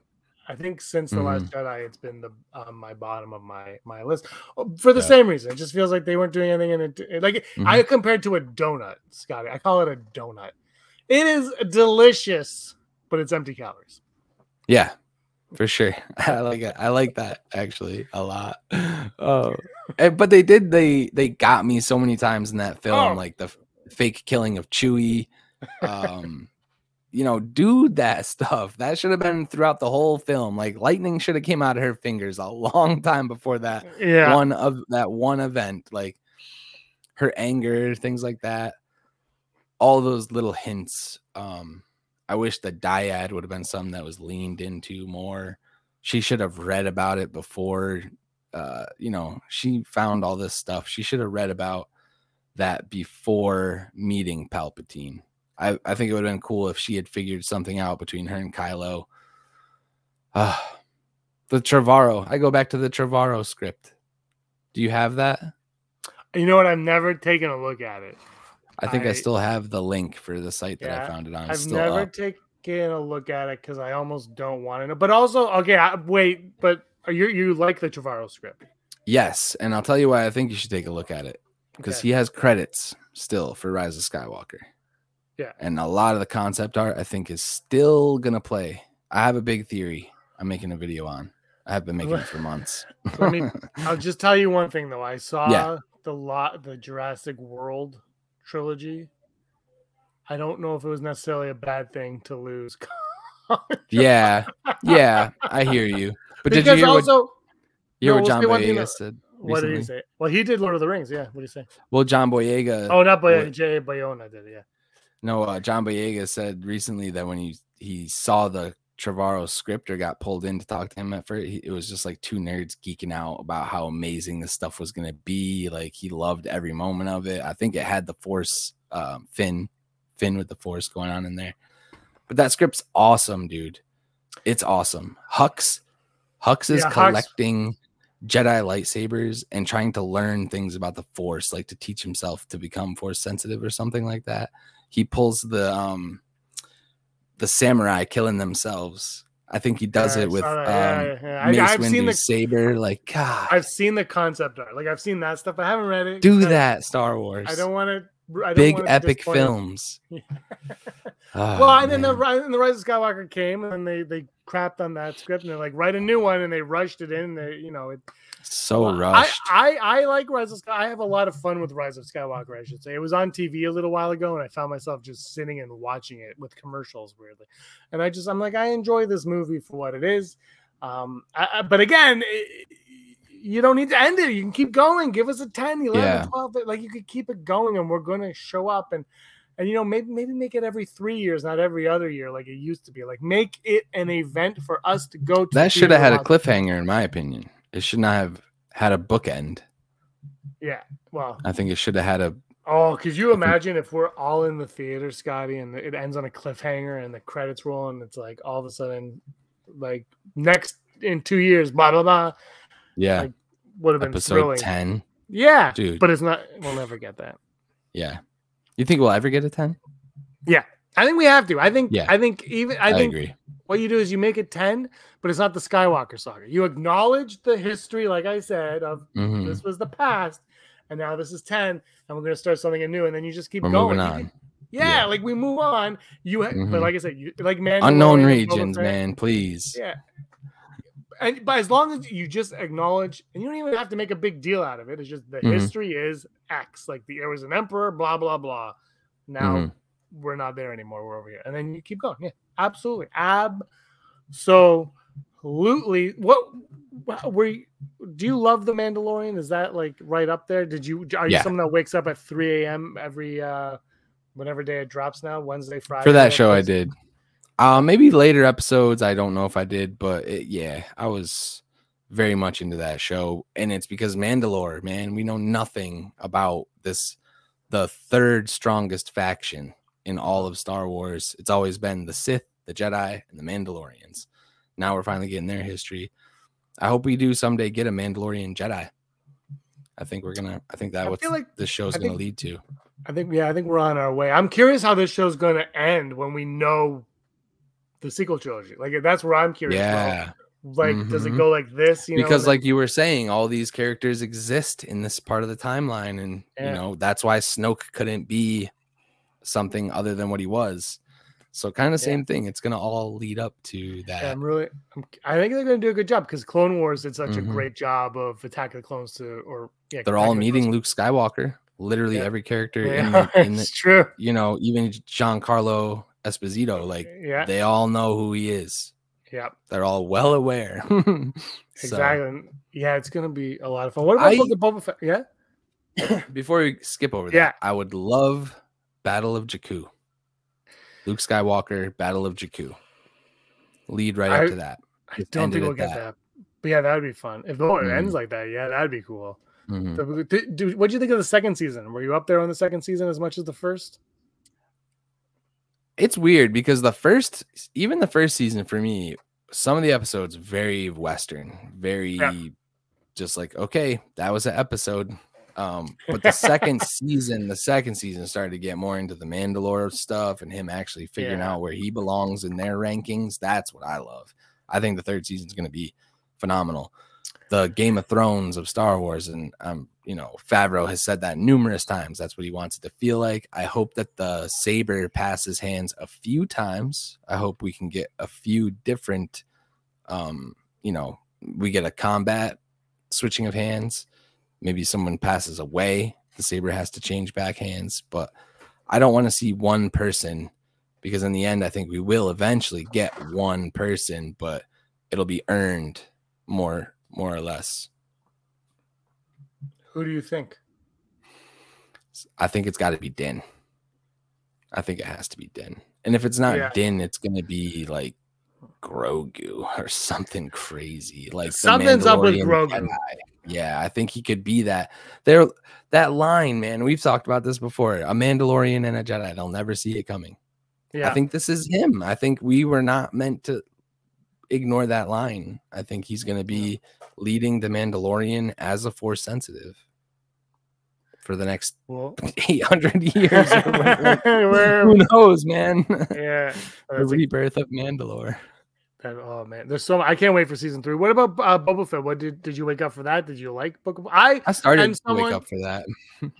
S2: I think since the mm-hmm. Last Jedi, it's been the um, my bottom of my my list oh, for the yeah. same reason. It just feels like they weren't doing anything in it. Like mm-hmm. I compared to a donut, Scotty. I call it a donut. It is delicious, but it's empty calories.
S3: Yeah, for sure. I like it. I like that actually a lot. Oh, but they did. They they got me so many times in that film, oh. like the f- fake killing of Chewie. Um, you know, do that stuff. That should have been throughout the whole film. Like lightning should have came out of her fingers a long time before that.
S2: Yeah.
S3: One of that one event, like her anger, things like that. All those little hints. Um, I wish the dyad would have been something that was leaned into more. She should have read about it before. Uh, you know, she found all this stuff. She should have read about that before meeting Palpatine. I, I think it would have been cool if she had figured something out between her and Kylo. Uh, the Trevorrow. I go back to the Trevorrow script. Do you have that?
S2: You know what? I've never taken a look at it.
S3: I think I, I, still have the link for the site that yeah, I found it on.
S2: It's I've never up. taken a look at it because I almost don't want to know. But also, okay, I, wait, but you you like the Trevorrow script?
S3: Yes, and I'll tell you why I think you should take a look at it because okay. he has credits still for Rise of Skywalker.
S2: Yeah,
S3: and a lot of the concept art I think is still gonna play. I have a big theory. I'm making a video on. I have been making it for months.
S2: Let me. I'll just tell you one thing though. I saw yeah. the lot the Jurassic World trilogy. I don't know if it was necessarily a bad thing to lose
S3: Yeah, yeah, I hear you. But did you hear
S2: also,
S3: you hear
S2: no,
S3: what John
S2: say one thing
S3: Boyega said?
S2: what did he say? Well, he did Lord of the Rings. Yeah. What did he say?
S3: Well, John Boyega.
S2: Oh, not Boyega.
S3: what-
S2: J. Bayona did it. Yeah.
S3: No, uh, John Boyega said recently that when he he saw the Trevorrow script or got pulled in to talk to him at first, he, it was just like two nerds geeking out about how amazing this stuff was going to be. Like he loved every moment of it. I think it had the Force, um, Finn, Finn with the Force going on in there. But that script's awesome, dude. It's awesome. Hux, Hux is
S2: Yeah, Hux-
S3: collecting Jedi lightsabers and trying to learn things about the Force, like to teach himself to become Force sensitive or something like that. He pulls the um the samurai killing themselves. I think he does
S2: Yeah,
S3: it with um.
S2: Yeah, yeah,
S3: Mace
S2: I've seen
S3: Windu's
S2: the-
S3: saber. Like, God,
S2: I've seen the concept art. Like I've seen that stuff. I haven't read it.
S3: do that, Star Wars.
S2: I don't want to.
S3: Big epic films. Ah,
S2: well, and then the, and the Rise of Skywalker came, and then they they crapped on that script, and they're like, write a new one, and they rushed it in. They, you know, it,
S3: so
S2: Well,
S3: rushed.
S2: I, I I like Rise of Skywalker. I have a lot of fun with Rise of Skywalker. I should say it was on TV a little while ago, and I found myself just sitting and watching it with commercials weirdly. And I just I'm like I enjoy this movie for what it is. Um, I, I- but again, i- you don't need to end it. You can keep going. Give us a 10, 11,
S3: Yeah.
S2: 12. Like you could keep it going, and we're gonna show up and. And you know, maybe maybe make it every three years, not every other year, like it used to be. Like make it an event for us to go to.
S3: that should have had a cliffhanger, in my opinion. It should not have had a bookend.
S2: Yeah. Well,
S3: I think it should have had a.
S2: Oh, could you imagine if we're all in the theater, Scotty, and it ends on a cliffhanger and the credits roll, and it's like all of a sudden, like next in two years, blah blah blah,
S3: Yeah,
S2: Like, would have been
S3: episode
S2: thrilling.
S3: ten.
S2: Yeah,
S3: Dude.
S2: but it's not. We'll never get that.
S3: Yeah, you think we'll ever get a ten? Yeah.
S2: I think we have to. I think.
S3: Yeah.
S2: I think even. I,
S3: I,
S2: think
S3: agree.
S2: what you do is you make it ten, but it's not the Skywalker saga. You acknowledge the history, like I said, of
S3: Mhm.
S2: this was the past, and now this is ten, and we're gonna start something anew, and then you just keep
S3: We're
S2: going.
S3: moving on.
S2: Yeah,
S3: Yeah.
S2: like we move on. You, ha-
S3: Mhm.
S2: but like I said, you like man,
S3: Unknown regions, man. Please.
S2: Yeah, and but as long as you just acknowledge, and you don't even have to make a big deal out of it. It's just the
S3: Mhm.
S2: history is X. Like the there was an emperor, blah blah blah. Now
S3: Mhm.
S2: we're not there anymore. We're over here, and then you keep going. Yeah, absolutely, ab. So, absolutely. What wha- were you, do you love the Mandalorian? Is that like right up there? Did you are you
S3: Yeah.
S2: someone that wakes up at three a.m. every uh whenever day it drops now? Wednesday, Friday.
S3: For that show, I did. Uh, maybe later episodes. I don't know if I did, but it, yeah, I was very much into that show, and it's because Mandalore, man, we know nothing about this, the third strongest faction in all of Star Wars. It's always been the Sith, the Jedi, and the Mandalorians. Now we're finally getting their history. I hope we do someday get a Mandalorian Jedi. I think we're gonna. I think that
S2: I
S3: what
S2: like-
S3: this show's
S2: I
S3: gonna
S2: think-
S3: lead to.
S2: I think yeah, I think we're on our way. I'm curious how this show's to end when we know the sequel trilogy. Like that's where I'm curious. about.
S3: Yeah.
S2: Like, does it
S3: Mhm.
S2: go like this? You
S3: because
S2: and
S3: like you were saying all these characters exist in this part of the timeline and
S2: Yeah.
S3: you know that's why snoke couldn't be something other than what he was so kind of
S2: Yeah.
S3: same thing it's gonna all lead up to
S2: Yeah,
S3: that
S2: I'm really. I'm, I think they're going to do a good job because Clone Wars did such
S3: Mhm.
S2: a great job of Attack of the Clones to, or yeah,
S3: they're all meeting luke skywalker literally
S2: Yeah.
S3: every character
S2: Yeah,
S3: in, the, in the
S2: true.
S3: you know even giancarlo esposito like
S2: Yeah,
S3: they all know who he is
S2: yeah,
S3: they're all well aware So,
S2: exactly. Yeah, it's to be a lot of fun. What about
S3: I-
S2: Book of Boba Fett? Yeah,
S3: before we skip over that
S2: Yeah.
S3: i would love battle of jakku luke skywalker battle of jakku lead right
S2: I-
S3: up to that
S2: I
S3: Just
S2: don't think we'll get
S3: that.
S2: that. But yeah, that would be fun. If the it
S3: Mhm.
S2: ends like that, yeah, that'd be cool.
S3: Mhm.
S2: So, do- do- you think of the second season? Were you up there on the second season as much as the first?
S3: It's weird because the first even the first season for me some of the episodes very western very just like okay that was an episode. Um but the second season the second season started to get more into the mandalore stuff and him actually figuring
S2: Yeah.
S3: out where he belongs in their rankings. That's what i love. I think the third season is going to be phenomenal the game of thrones of star wars and um you know favreau has said that numerous times. That's what he wants it to feel like. I hope that the saber passes hands a few times. I hope we can get a few different um you know we get a combat switching of hands. Maybe someone passes away the saber has to change back hands but i don't want to see one person because in the end, I think we will eventually get one person, but it'll be earned more, more or less.
S2: Who do you think?
S3: I think it's got to be Din. I think it has to be Din. And if it's not
S2: Yeah.
S3: Din, it's going to be like Grogu or something crazy. Like
S2: Something's up with Grogu.
S3: Jedi. Yeah, I think he could be that. There, that line, man. We've talked about this before. A Mandalorian and a Jedi. They'll never see it coming.
S2: Yeah.
S3: I think this is him. I think we were not meant to ignore that line. I think he's going to be leading the Mandalorian as a Force sensitive for the next
S2: well,
S3: 800 years. or Who knows, man?
S2: yeah.
S3: the rebirth of Mandalore.
S2: that- oh man, there's so I can't wait for season three. What about uh, Boba Fett? What did did you wake up for that? Did you like Book of I?
S3: I started to
S2: someone-
S3: wake up for that.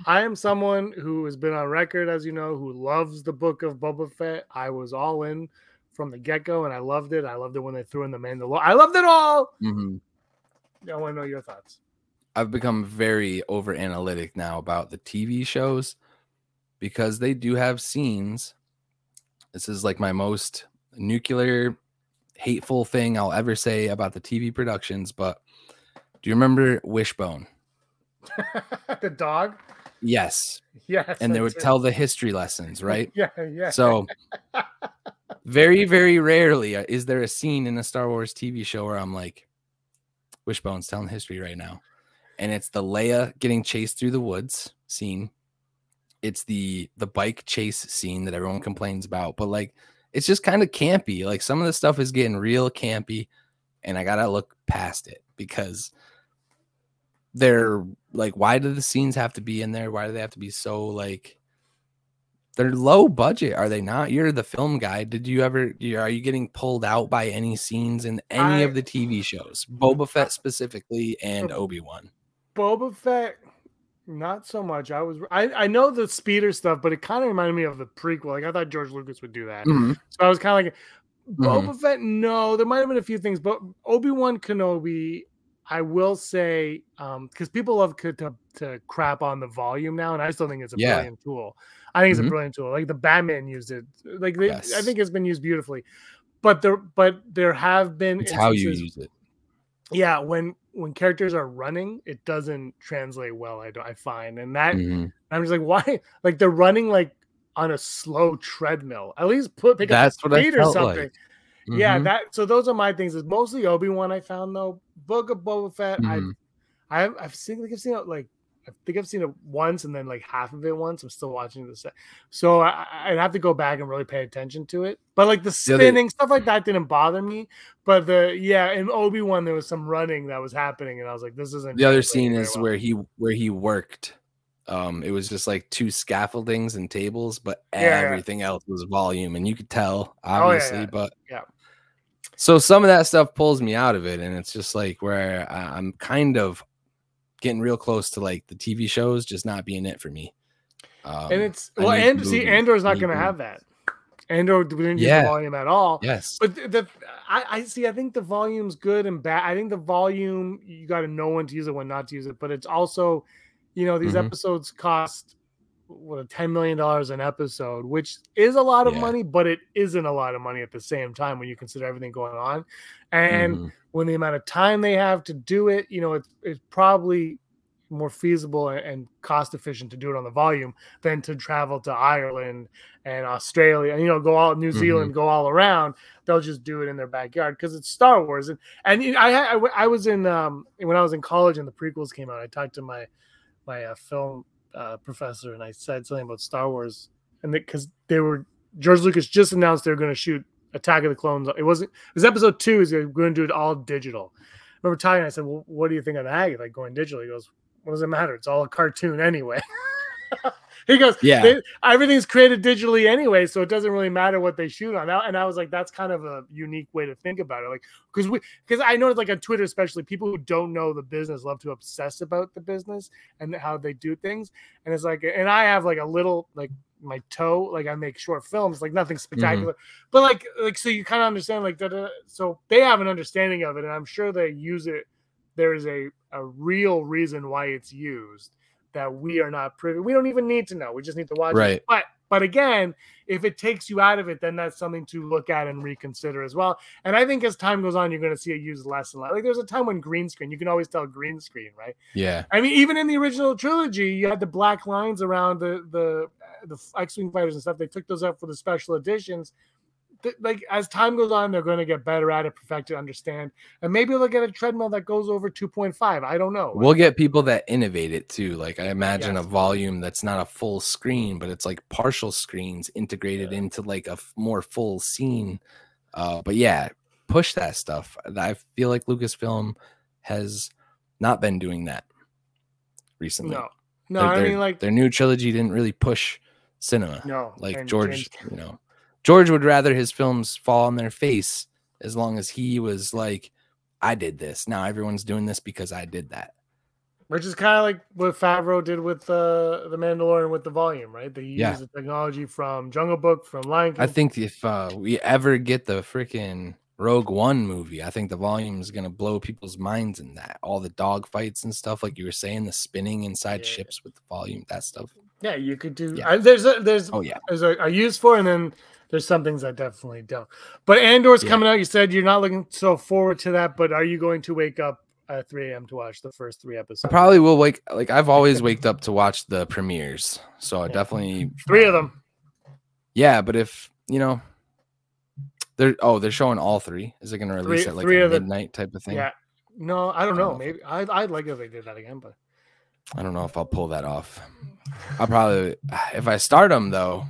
S2: I am someone who has been on record, as you know, who loves the book of Boba Fett. I was all in from the get go, and I loved it. I loved it when they threw in the Mandalore. I loved it all.
S3: Mhm.
S2: I want to know your thoughts.
S3: I've become very over analytic now about the TV shows because they do have scenes. This is like my most nuclear, hateful thing I'll ever say about the TV productions. But do you remember Wishbone?
S2: the dog.
S3: Yes.
S2: Yes,
S3: And they would
S2: it.
S3: tell the history lessons, right?
S2: Yeah, yeah.
S3: So, very, very rarely uh, is there a scene in a Star Wars TV show where I'm like, Wishbone's telling history right now. And it's the Leia getting chased through the woods scene. It's the the bike chase scene that everyone complains about, but like it's just kind of campy. Like some of the stuff is getting real campy, and I gotta look past it because they're like, why do the scenes have to be in there? Why do they have to be so like they're low budget, are they not? You're the film guy. Did you ever are you getting pulled out by any scenes in any
S2: I-
S3: of the TV shows? Boba Fett specifically and Obi-Wan.
S2: Boba Fett, not so much. I was I, I know the speeder stuff, but it kind of reminded me of the prequel. Like I thought George Lucas would do that.
S3: Mhm.
S2: So I was kind of like,
S3: Mhm.
S2: Boba Fett. No, there might have been a few things, but Obi Wan Kenobi. I will say, um, because people love to, to to crap on the volume now, and I still think it's a
S3: Yeah.
S2: brilliant tool. I think it's
S3: Mhm.
S2: a brilliant tool. Like the Batman used it. Like they, I think it's been used beautifully. But there, but there have been
S3: It's how you use it.
S2: yeah when when characters are running it doesn't translate well i don't i find and that
S3: Mhm.
S2: i'm just like why like they're running like on a slow treadmill at least put pick
S3: That's
S2: up speed or something
S3: like.
S2: yeah
S3: Mhm.
S2: that so those are my things it's mostly obi-wan i found though book of boba fett i i've i've seen like i've seen like I think I've seen it once and then like half of it once. I'm still watching the set, so I, I'd have to go back and really pay attention to it. But like the
S3: The other-
S2: spinning stuff like that didn't bother me. But the yeah, in Obi Wan there was some running that was happening, and I was like, this isn't.
S3: the other scene is
S2: well.
S3: where he where he worked um it was just like two scaffoldings and tables but
S2: Yeah, yeah.
S3: everything else was volume and you could tell
S2: yeah,
S3: obviously
S2: yeah,
S3: but
S2: yeah.
S3: so some of that stuff pulls me out of it and it's just like where i'm kind of getting real close to like the tv shows just not being it for me um,
S2: and it's well, and see, Andor's not going to have that. Andor didn't
S3: Yeah.
S2: the volume at all.
S3: yes
S2: But the, the I, I see. I think the volume's good and bad. I think the volume you got to know when to use it, when not to use it. But it's also, you know, these
S3: Mhm.
S2: episodes cost what a ten million dollars an episode, which is a lot of
S3: Yeah.
S2: money, but it isn't a lot of money at the same time when you consider everything going on, and
S3: Mhm.
S2: when the amount of time they have to do it, you know, it's it's probably more feasible and- cost efficient to do it on the volume than to travel to Ireland and Australia and you know go all New
S3: Mm-hmm.
S2: Zealand, go all around. They'll just do it in their backyard because it's Star Wars. And and I, I I was in um when I was in college and the prequels came out. I talked to my my uh, film uh, professor and I said something about Star Wars and because they were George Lucas just announced they were going to shoot Attack of the Clones. It wasn't it was episode two. Is going to do it all digital. I remember talking. I said, "Well, what do you think of that? Like going digital?" He goes, "What does it matter? It's all a cartoon anyway." he goes,
S3: Yeah.
S2: "They- everything's created digitally anyway, so it doesn't really matter what they shoot on." And I was like, "That's kind of a unique way to think about it." Like, because we, because I know, like on Twitter, especially people who don't know the business love to obsess about the business and how they do things. And it's like, and I have like a little like my toe, like I make short films, like nothing mm-hmm. spectacular, but like, like so you kind of understand, like, da-da. so they have an understanding of it, and I'm sure they use it. There is a a real reason why it's used that we are not privy. We don't even need to know. We just need to watch it.
S3: Right.
S2: But But again, if it takes you out of it, then that's something to look at and reconsider as well. And I think as time goes on, you're going to see it used less and less. Like there's a time when green screen, you can always tell green screen, right?
S3: Yeah.
S2: I mean, even in the original trilogy, you had the black lines around the the the X-wing fighters and stuff. They took those out for the special editions like as time goes on, they're going to get better at it, perfect it, understand, and maybe they'll get a treadmill that goes over 2.5. I don't know.
S3: We'll get people that innovate it too. Like I imagine
S2: Yes.
S3: a volume that's not a full screen, but it's like partial screens integrated
S2: Yeah.
S3: into like a f- more full scene. Uh, but yeah, push that stuff. I feel like Lucasfilm has not been doing that recently.
S2: No, no,
S3: Their-
S2: I mean like
S3: their new trilogy didn't really push cinema.
S2: no,
S3: like
S2: and
S3: George,
S2: James-
S3: you know, George would rather his films fall on their face as long as he was like, I did this. Now everyone's doing this because I did that.
S2: which is kind of like what Favreau did with uh, the Mandalorian with the volume, right? They used
S3: Yeah.
S2: the technology from Jungle Book, from Lion King.
S3: I think if uh, we ever get the freaking Rogue One movie, I think the volume is gonna blow people's minds in that. All the dog fights and stuff, like you were saying, the spinning inside
S2: Yeah.
S3: ships with the volume, that stuff.
S2: yeah, you could do.
S3: Yeah.
S2: I, there's a there's
S3: Oh yeah,
S2: there's a, a use for, it, and then there's some things I definitely don't. But Andor's
S3: Yeah.
S2: coming out. You said you're not looking so forward to that, but are you going to wake up at 3 a.m. to watch the first three episodes?
S3: I probably will wake. Like I've always waked up to watch the premieres, so I
S2: Yeah.
S3: definitely
S2: three of them.
S3: Yeah, but if you know, they're oh they're showing all three. Is it going to release
S2: Three-
S3: at like
S2: three
S3: a
S2: of the-
S3: midnight type of thing?
S2: Yeah. No, I don't
S3: I
S2: know.
S3: don't know if-
S2: Maybe I, I'd like if they did that again, but
S3: I don't know if I'll pull that off. I'll probably if I start them though.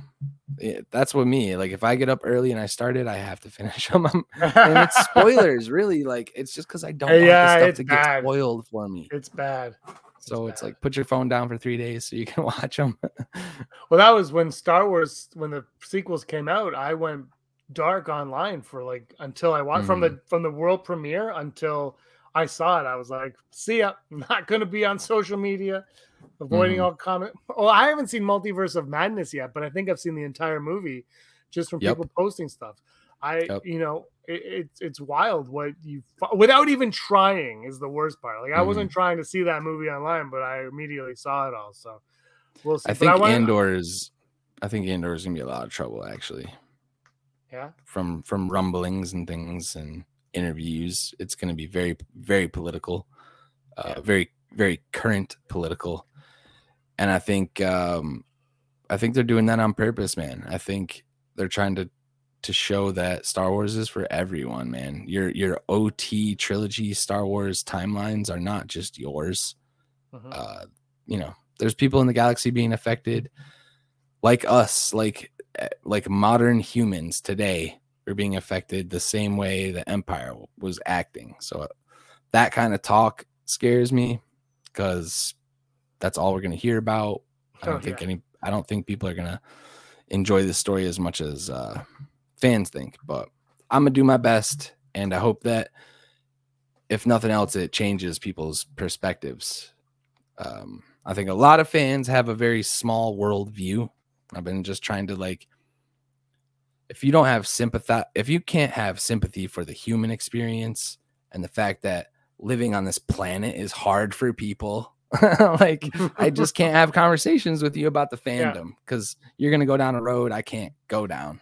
S3: Yeah, that's what me like. If I get up early and I start it, I have to finish them. and it's spoilers, really. Like it's just because I don't want
S2: Yeah,
S3: the stuff
S2: it's
S3: to get spoiled for me.
S2: it's bad.
S3: So it's
S2: bad.
S3: like put your phone down for three days so you can watch them.
S2: Well, that was when Star Wars, when the sequels came out, I went dark online for like until I watched from
S3: Mm.
S2: the from the world premiere until I saw it. I was like, see ya. I'm not gonna be on social media, avoiding
S3: Mhm.
S2: all comment. Well, I haven't seen Multiverse of Madness yet, but I think I've seen the entire movie just from
S3: Yep.
S2: people posting stuff. I,
S3: Yep.
S2: you know, it, it's it's wild what you without even trying is the worst part. Like I
S3: Mhm.
S2: wasn't trying to see that movie online, but I immediately saw it all. So we'll see.
S3: I think
S2: wanna-
S3: Andor is. I think Andor is gonna be a lot of trouble actually.
S2: Yeah.
S3: from from rumblings and things and interviews it's going to be very very political uh
S2: Yeah.
S3: very very current political and i think um i think they're doing that on purpose man. I think they're trying to to show that star wars is for everyone man. Your your ot trilogy star wars timelines are not just yours.
S2: Mhm.
S3: uh you know there's people in the galaxy being affected like us like eh, like modern humans today are being affected the same way the empire was acting. So uh, that kind of talk scares me because that's all we're going to hear about i don't
S2: Oh,
S3: think
S2: yeah.
S3: any i don't think people are going to enjoy this story as much as uh fans think but i'm going to do my best and i hope that if nothing else it changes people's perspectives um, I think a lot of fans have a very small world view. I've been just trying to like, if you don't have sympathy, if you can't have sympathy for the human experience and the fact that living on this planet is hard for people, like I just can't have conversations with you about the fandom because you're gonna go down a road I can't go down.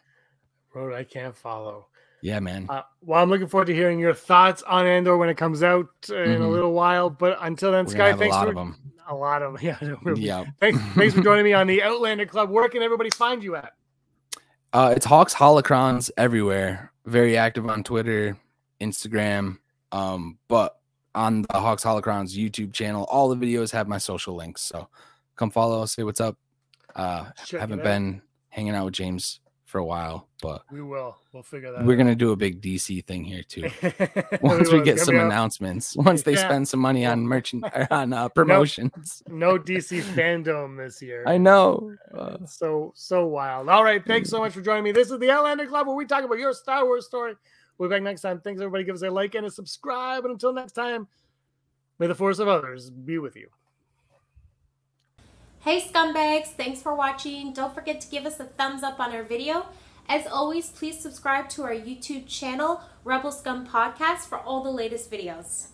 S2: road I can't follow.
S3: Yeah, man.
S2: Uh, well, I'm looking forward to hearing your thoughts on Andor when it comes out uh, in a
S3: Mhm.
S2: little while. But until then,
S3: We're
S2: Sky,
S3: gonna a lot
S2: for
S3: of them.
S2: a lot of yeah.
S3: Yeah.
S2: Thanks, thanks for joining me on the Outlander Club. Where can everybody find you at?
S3: Uh, it's Hawks Holocrons everywhere. Very active on Twitter, Instagram. Um, but on the Hawks Holocrons YouTube channel, all the videos have my social links. So come follow, say what's up. Uh,
S2: Check
S3: haven't been hanging out with James for a while, but
S2: We will. We'll figure that. Out.
S3: We're
S2: out.
S3: gonna do a big DC thing here too. Once
S2: will.
S3: we get some announcements, once they
S2: Yeah.
S3: spend some money on merchant on uh, promotions.
S2: no DC fandom this year.
S3: I know. Uh,
S2: so so wild. All right, thanks so much for joining me. This is the Outlander Club where we talk about your Star Wars story. We'll be back next time. Thanks everybody. Give us a like and a subscribe. And until next time, may the force of others be with you.
S1: Hey scumbags, thanks for watching. Don't forget to give us a thumbs up on our video. As always, please subscribe to our YouTube channel, Rebel Scum Podcast, for all the latest videos.